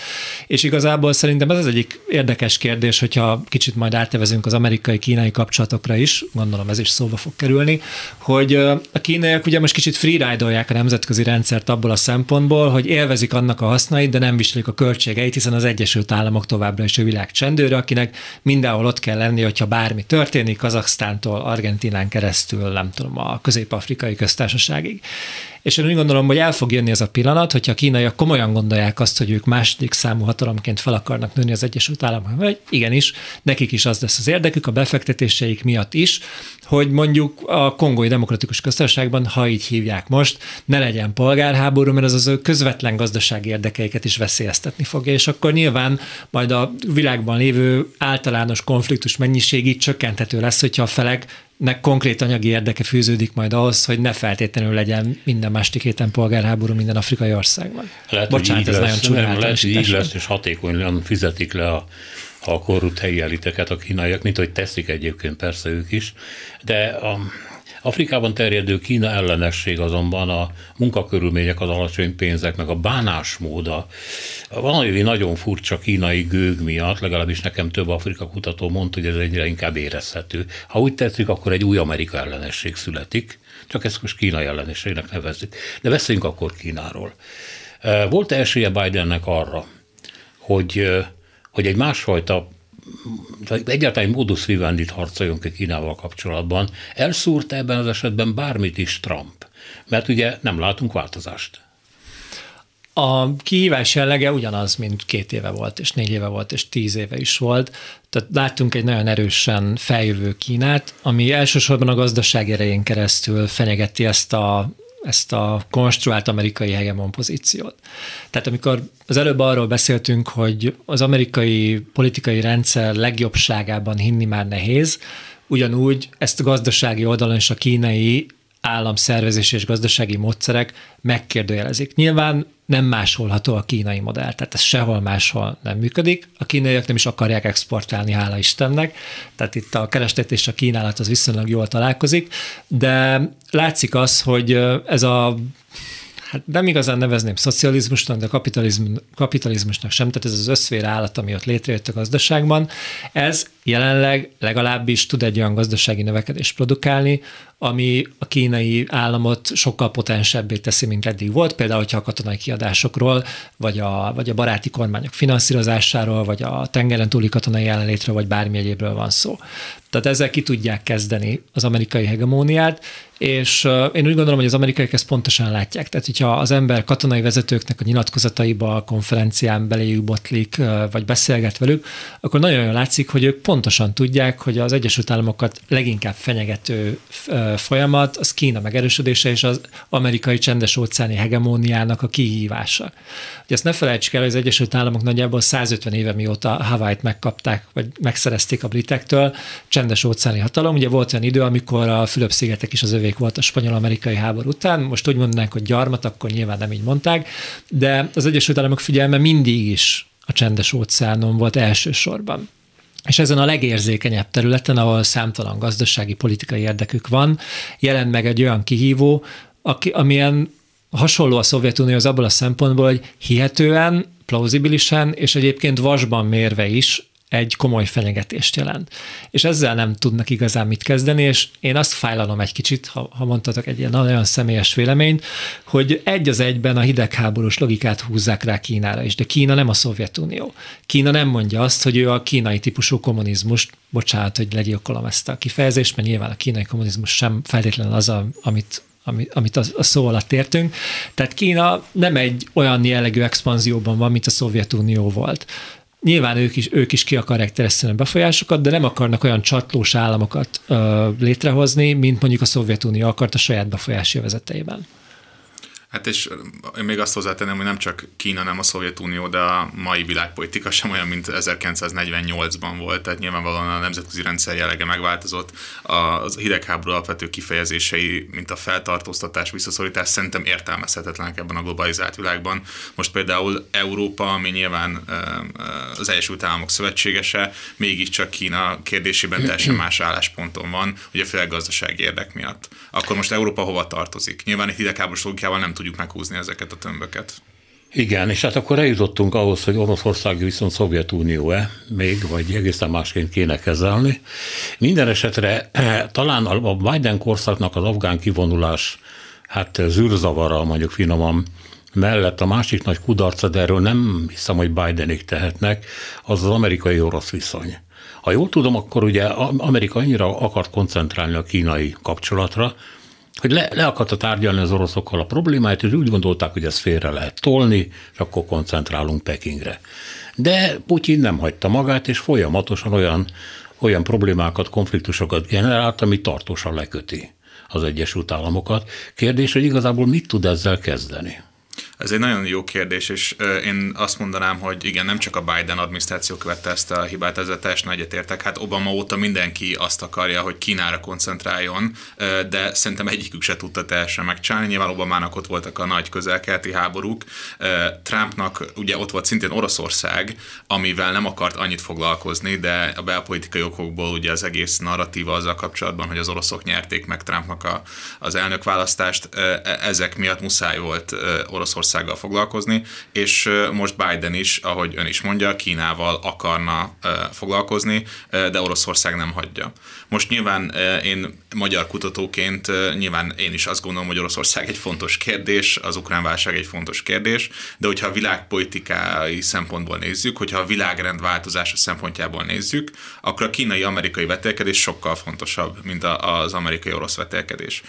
És igazából szerintem ez az egyik érdekes kérdés, hogyha kicsit majd áttevezünk az amerikai-kínai kapcsolatokra is, gondolom ez is szóba fog kerülni, hogy a kínaiak ugye most kicsit freeride a nemzetközi rendszert abból a szempontból, hogy élvezik annak a hasznait, de nem viselik a költségeit, hiszen az Egyesült Államok továbbra is a világ csendőre, akinek mindenhol ott kell lenni, hogyha bármi történik, Kazaksztántól, Argentinán keresztül, nem tudom, a közép-afrikai köztársaságig. És én úgy gondolom, hogy el fog jönni ez a pillanat, hogyha a kínaiak komolyan gondolják azt, hogy ők második számú hatalomként fel akarnak nőni az Egyesült Államok, vagy igenis, nekik is az lesz az érdekük, a befektetéseik miatt is, hogy mondjuk a Kongói Demokratikus Köztársaságban, ha így hívják most, ne legyen polgárháború, mert az az ő közvetlen gazdasági érdekeiket is veszélyeztetni fogja, és akkor nyilván majd a világban lévő általános konfliktus mennyiség így csökkenthető lesz, hogyha a felek nek konkrét anyagi érdeke fűződik majd ahhoz, hogy ne feltétlenül legyen minden másik héten polgárháború minden afrikai országban. Lehet, Bocsánat, ez lesz, nagyon nem, lehet, hogy így lesz, és hatékonyan fizetik le a, a korrupt helyi eliteket a kínaiak, mint hogy teszik egyébként persze ők is, de a, Afrikában terjedő Kína ellenesség azonban a munkakörülmények, az alacsony pénzek, meg a bánásmód, a valami nagyon furcsa kínai gőg miatt, legalábbis nekem több Afrika kutató mondta, hogy ez egyre inkább érezhető. Ha úgy tetszik, akkor egy új Amerika ellenesség születik, csak ezt most kínai ellenességnek nevezzük. De beszéljünk akkor Kínáról. Volt -e esélye Bidennek arra, hogy, hogy egy másfajta egyáltalán egy modus vivendit harcoljon ki Kínával kapcsolatban. Elszúrt ebben az esetben bármit is Trump, mert ugye nem látunk változást. A kihívás jellege ugyanaz, mint két éve volt, és négy éve volt, és tíz éve is volt. Tehát láttunk egy nagyon erősen feljövő Kínát, ami elsősorban a gazdaság erején keresztül fenyegeti ezt a ezt a konstruált amerikai hegemon pozíciót. Tehát amikor az előbb arról beszéltünk, hogy az amerikai politikai rendszer legjobbságában hinni már nehéz, ugyanúgy ezt a gazdasági oldalon és a kínai államszervezési és gazdasági módszerek megkérdőjelezik. Nyilván nem másolható a kínai modell, tehát ez sehol máshol nem működik. A kínaiak nem is akarják exportálni, hála Istennek, tehát itt a kereslet és a kínálat az viszonylag jól találkozik, de látszik az, hogy ez a hát nem igazán nevezném szocializmusnak, de kapitalizm, kapitalizmusnak sem, tehát ez az összfér állat, ami ott létrejött a gazdaságban, ez jelenleg legalábbis tud egy olyan gazdasági növekedést produkálni, ami a kínai államot sokkal potensebbé teszi, mint eddig volt, például, hogyha a katonai kiadásokról, vagy a, vagy a baráti kormányok finanszírozásáról, vagy a tengeren túli katonai jelenlétről, vagy bármi egyébről van szó. Tehát ezzel ki tudják kezdeni az amerikai hegemóniát, és én úgy gondolom, hogy az amerikaiak ezt pontosan látják. Tehát, hogyha az ember katonai vezetőknek a nyilatkozataiba, a konferencián beléjük botlik, vagy beszélget velük, akkor nagyon jól látszik, hogy ők pontosan tudják, hogy az Egyesült Államokat leginkább fenyegető folyamat az Kína megerősödése és az amerikai csendes óceáni hegemóniának a kihívása. Ugye ezt ne felejtsük el, hogy az Egyesült Államok nagyjából 150 éve mióta Hawaii-t megkapták, vagy megszerezték a britektől, csendes óceáni hatalom. Ugye volt olyan idő, amikor a Fülöp-szigetek is az övék volt a spanyol-amerikai háború után. Most úgy mondanánk, hogy gyarmat, akkor nyilván nem így mondták, de az Egyesült Államok figyelme mindig is a csendes óceánon volt elsősorban. És ezen a legérzékenyebb területen, ahol számtalan gazdasági, politikai érdekük van, jelent meg egy olyan kihívó, aki, amilyen hasonló a Szovjetunióhoz abból a szempontból, hogy hihetően, plauzibilisen és egyébként vasban mérve is egy komoly fenyegetést jelent. És ezzel nem tudnak igazán mit kezdeni, és én azt fájlalom egy kicsit, ha, ha mondtatok egy ilyen nagyon személyes véleményt, hogy egy az egyben a hidegháborús logikát húzzák rá Kínára is, de Kína nem a Szovjetunió. Kína nem mondja azt, hogy ő a kínai típusú kommunizmust, bocsánat, hogy legyilkolom ezt a kifejezést, mert nyilván a kínai kommunizmus sem feltétlenül az, a, amit amit a, a szó alatt értünk. Tehát Kína nem egy olyan jellegű expanzióban van, mint a Szovjetunió volt. Nyilván ők is, ők is ki akarják terjeszteni a befolyásokat, de nem akarnak olyan csatlós államokat ö, létrehozni, mint mondjuk a Szovjetunió akart a saját befolyási vezeteiben. Hát és én még azt hozzátenem, hogy nem csak Kína, nem a Szovjetunió, de a mai világpolitika sem olyan, mint 1948-ban volt, tehát nyilvánvalóan a nemzetközi rendszer jellege megváltozott. A hidegháború alapvető kifejezései, mint a feltartóztatás, visszaszorítás szerintem értelmezhetetlenek ebben a globalizált világban. Most például Európa, ami nyilván az Egyesült Államok szövetségese, mégiscsak Kína kérdésében teljesen más állásponton van, ugye főleg gazdasági érdek miatt. Akkor most Európa hova tartozik? Nyilván egy hidegháborús logikával nem tudjuk meghúzni ezeket a tömböket. Igen, és hát akkor eljutottunk ahhoz, hogy Oroszország viszont Szovjetunió-e még, vagy egészen másként kéne kezelni. Minden esetre eh, talán a Biden korszaknak az afgán kivonulás hát zűrzavara, mondjuk finoman, mellett a másik nagy kudarca, de erről nem hiszem, hogy Bidenig tehetnek, az az amerikai-orosz viszony. Ha jól tudom, akkor ugye Amerika annyira akart koncentrálni a kínai kapcsolatra, hogy le, le akarta tárgyalni az oroszokkal a problémáit, és úgy gondolták, hogy ezt félre lehet tolni, és akkor koncentrálunk Pekingre. De Putyin nem hagyta magát, és folyamatosan olyan, olyan problémákat, konfliktusokat generált, ami tartósan leköti az Egyesült Államokat. Kérdés, hogy igazából mit tud ezzel kezdeni? Ez egy nagyon jó kérdés, és én azt mondanám, hogy igen, nem csak a Biden adminisztráció követte ezt a hibát, ezzel teljesen egyetértek. Hát Obama óta mindenki azt akarja, hogy Kínára koncentráljon, de szerintem egyikük se tudta teljesen megcsinálni. Nyilván Obamának ott voltak a nagy közelkelti háborúk. Trumpnak ugye ott volt szintén Oroszország, amivel nem akart annyit foglalkozni, de a belpolitikai okokból ugye az egész narratíva azzal kapcsolatban, hogy az oroszok nyerték meg Trumpnak a, az elnökválasztást, e, ezek miatt muszáj volt Oroszország Oroszországgal foglalkozni, és most Biden is, ahogy ön is mondja, Kínával akarna foglalkozni, de Oroszország nem hagyja. Most nyilván én magyar kutatóként nyilván én is azt gondolom, hogy Oroszország egy fontos kérdés, az ukrán válság egy fontos kérdés, de hogyha a világpolitikai szempontból nézzük, hogyha a világrend változása szempontjából nézzük, akkor a kínai-amerikai vetélkedés sokkal fontosabb, mint az amerikai-orosz vetélkedés.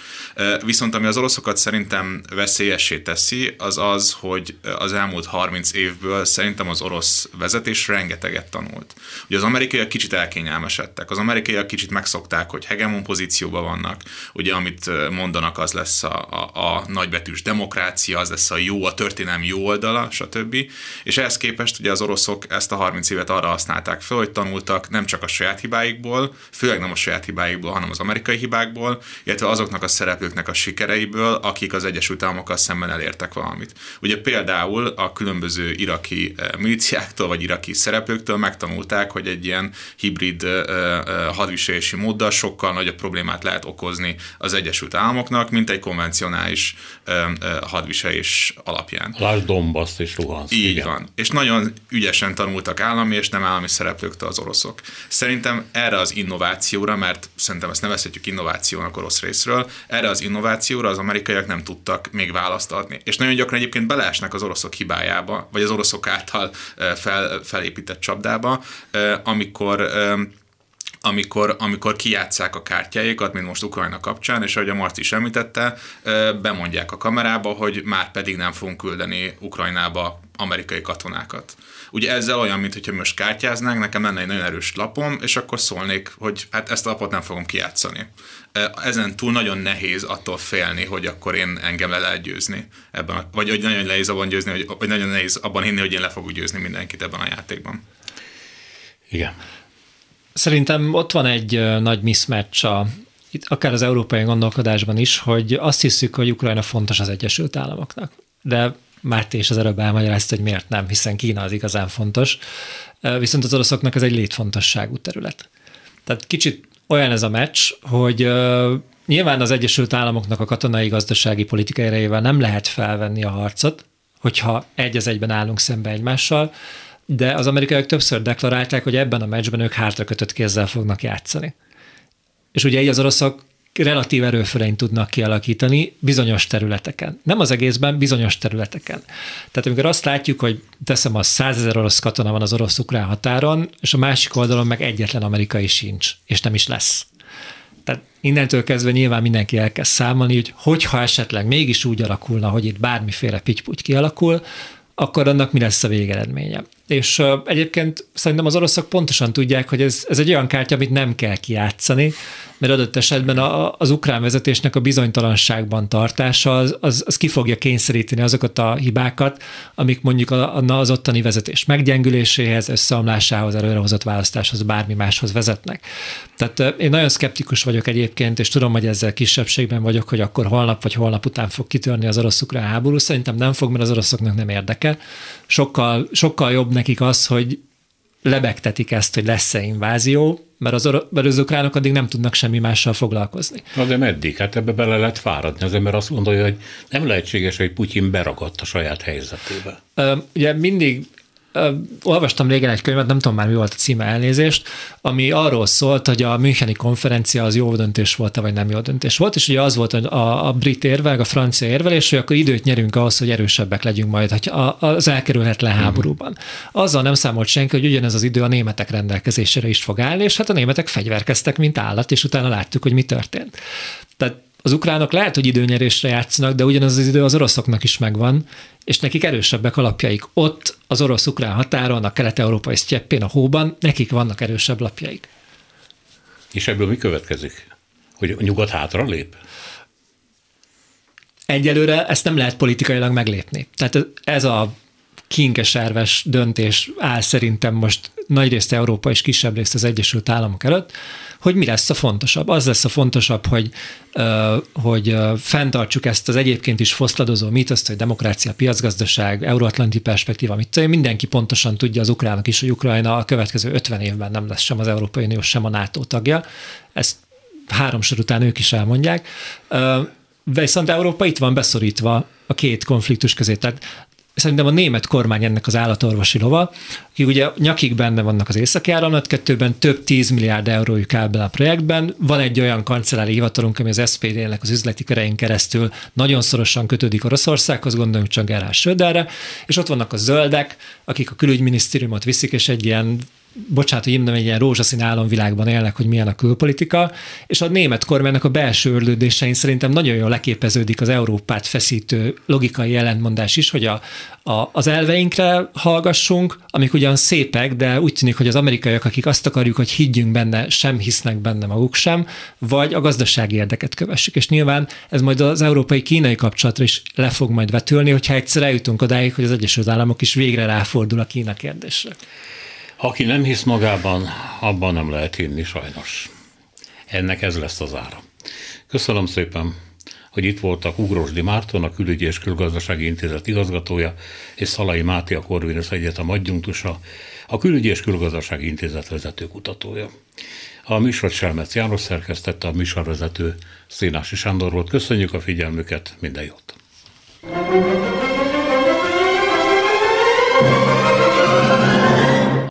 Viszont ami az oroszokat szerintem veszélyessé teszi, az az, hogy az elmúlt 30 évből szerintem az orosz vezetés rengeteget tanult. Ugye az amerikaiak kicsit elkényelmesedtek, az amerikaiak kicsit megszokták, hogy hegemon pozícióban vannak, ugye amit mondanak, az lesz a, a, a nagybetűs demokrácia, az lesz a jó, a történelem jó oldala, stb. És ehhez képest ugye az oroszok ezt a 30 évet arra használták fel, hogy tanultak nem csak a saját hibáikból, főleg nem a saját hibáikból, hanem az amerikai hibákból, illetve azoknak a szereplőknek a sikereiből, akik az Egyesült Államokkal szemben elértek valamit. Ugye például a különböző iraki eh, miliciáktól vagy iraki szereplőktől megtanulták, hogy egy ilyen hibrid eh, eh, hadviselési móddal sokkal nagyobb problémát lehet okozni az Egyesült Államoknak, mint egy konvencionális hadviselés alapján. Lásd Donbass és Luhansk. Így igen. van. És nagyon ügyesen tanultak állami és nem állami szereplőktől az oroszok. Szerintem erre az innovációra, mert szerintem ezt nevezhetjük innovációnak orosz részről, erre az innovációra az amerikaiak nem tudtak még választ adni. És nagyon gyakran egyébként beleesnek az oroszok hibájába, vagy az oroszok által fel, felépített csapdába, amikor amikor, amikor kijátszák a kártyáikat, mint most Ukrajna kapcsán, és ahogy a Marci is említette, bemondják a kamerába, hogy már pedig nem fogunk küldeni Ukrajnába amerikai katonákat. Ugye ezzel olyan, mint most kártyáznánk, nekem lenne egy nagyon erős lapom, és akkor szólnék, hogy hát ezt a lapot nem fogom kijátszani. Ezen túl nagyon nehéz attól félni, hogy akkor én engem le lehet győzni ebben, a, vagy hogy nagyon nehéz abban győzni, hogy, vagy nagyon nehéz abban hinni, hogy én le fogok győzni mindenkit ebben a játékban. Igen. Szerintem ott van egy nagy mismatch a, itt akár az európai gondolkodásban is, hogy azt hiszük, hogy Ukrajna fontos az Egyesült Államoknak. De Márti és az előbb elmagyarázta, hogy miért nem, hiszen Kína az igazán fontos. Viszont az oroszoknak ez egy létfontosságú terület. Tehát kicsit olyan ez a meccs, hogy nyilván az Egyesült Államoknak a katonai, gazdasági, politikai erejével nem lehet felvenni a harcot, hogyha egy az egyben állunk szembe egymással, de az amerikaiak többször deklarálták, hogy ebben a meccsben ők hátrakötött kézzel fognak játszani. És ugye így az oroszok relatív erőförenyt tudnak kialakítani bizonyos területeken. Nem az egészben, bizonyos területeken. Tehát amikor azt látjuk, hogy teszem az százezer orosz katona van az orosz-ukrán határon, és a másik oldalon meg egyetlen amerikai sincs, és nem is lesz. Tehát innentől kezdve nyilván mindenki elkezd számolni, hogy hogyha esetleg mégis úgy alakulna, hogy itt bármiféle pitty kialakul, akkor annak mi lesz a végeredménye. És egyébként szerintem az oroszok pontosan tudják, hogy ez, ez egy olyan kártya, amit nem kell kijátszani, mert adott esetben a, az ukrán vezetésnek a bizonytalanságban tartása az, az, az ki fogja kényszeríteni azokat a hibákat, amik mondjuk a, az ottani vezetés meggyengüléséhez, összeomlásához, előrehozott választáshoz, bármi máshoz vezetnek. Tehát én nagyon szkeptikus vagyok egyébként, és tudom, hogy ezzel kisebbségben vagyok, hogy akkor holnap vagy holnap után fog kitörni az orosz-ukrán háború. Szerintem nem fog, mert az oroszoknak nem érdekel. Sokkal, sokkal jobb nekik az, hogy lebegtetik ezt, hogy lesz-e invázió, mert az, mert az ukránok addig nem tudnak semmi mással foglalkozni. Na de meddig? Hát ebbe bele lehet fáradni. Az ember azt gondolja, hogy nem lehetséges, hogy Putyin beragadt a saját helyzetébe. Ugye mindig olvastam régen egy könyvet, nem tudom már mi volt a címe elnézést, ami arról szólt, hogy a Müncheni konferencia az jó döntés volt vagy nem jó döntés volt, és ugye az volt a, a brit érvel, a francia érvelés, hogy akkor időt nyerünk ahhoz, hogy erősebbek legyünk majd hogy az elkerülhetetlen mhm. háborúban. Azzal nem számolt senki, hogy ugyanez az idő a németek rendelkezésére is fog állni, és hát a németek fegyverkeztek, mint állat, és utána láttuk, hogy mi történt. Tehát az ukránok lehet, hogy időnyerésre játszanak, de ugyanaz az idő az oroszoknak is megvan, és nekik erősebbek alapjaik. Ott az orosz-ukrán határon, a kelet-európai sztyeppén, a hóban, nekik vannak erősebb lapjaik. És ebből mi következik? Hogy a nyugat hátra lép? Egyelőre ezt nem lehet politikailag meglépni. Tehát ez a kinkeserves döntés áll szerintem most nagyrészt Európa és kisebb részt az Egyesült Államok előtt, hogy mi lesz a fontosabb. Az lesz a fontosabb, hogy, hogy fenntartsuk ezt az egyébként is foszladozó mítoszt, hogy demokrácia, piacgazdaság, euróatlanti perspektíva, mit tudom, mindenki pontosan tudja az ukránok is, hogy Ukrajna a következő 50 évben nem lesz sem az Európai Unió, sem a NATO tagja. Ezt három után ők is elmondják. Viszont Európa itt van beszorítva a két konfliktus közé. Tehát szerintem a német kormány ennek az állatorvosi lova, akik ugye nyakig benne vannak az északi áramlat, kettőben több 10 milliárd eurójuk áll bele a projektben. Van egy olyan kancellári hivatalunk, ami az SPD-nek az üzleti kerein keresztül nagyon szorosan kötődik Oroszországhoz, gondoljunk csak Gerhard Söderre, és ott vannak a zöldek, akik a külügyminisztériumot viszik, és egy ilyen bocsánat, hogy mondom, egy ilyen rózsaszín álomvilágban élnek, hogy milyen a külpolitika, és a német kormánynak a belső örlődésein szerintem nagyon jól leképeződik az Európát feszítő logikai ellentmondás is, hogy a, a, az elveinkre hallgassunk, amik ugyan szépek, de úgy tűnik, hogy az amerikaiak, akik azt akarjuk, hogy higgyünk benne, sem hisznek benne maguk sem, vagy a gazdasági érdeket kövessük. És nyilván ez majd az európai-kínai kapcsolatra is le fog majd vetülni, hogyha egyszer eljutunk odáig, hogy az Egyesült Államok is végre ráfordul a Kína kérdésre. Aki nem hisz magában, abban nem lehet hinni sajnos. Ennek ez lesz az ára. Köszönöm szépen, hogy itt voltak Ugrosdi Márton, a Külügyi és Külgazdasági Intézet igazgatója, és Szalai Máté, a Corvinus Egyetem adjunktusa, a Külügyi és Külgazdasági Intézet vezető kutatója. A műsor Selmec János szerkesztette, a műsorvezető Szénási Sándor volt. Köszönjük a figyelmüket, minden jót!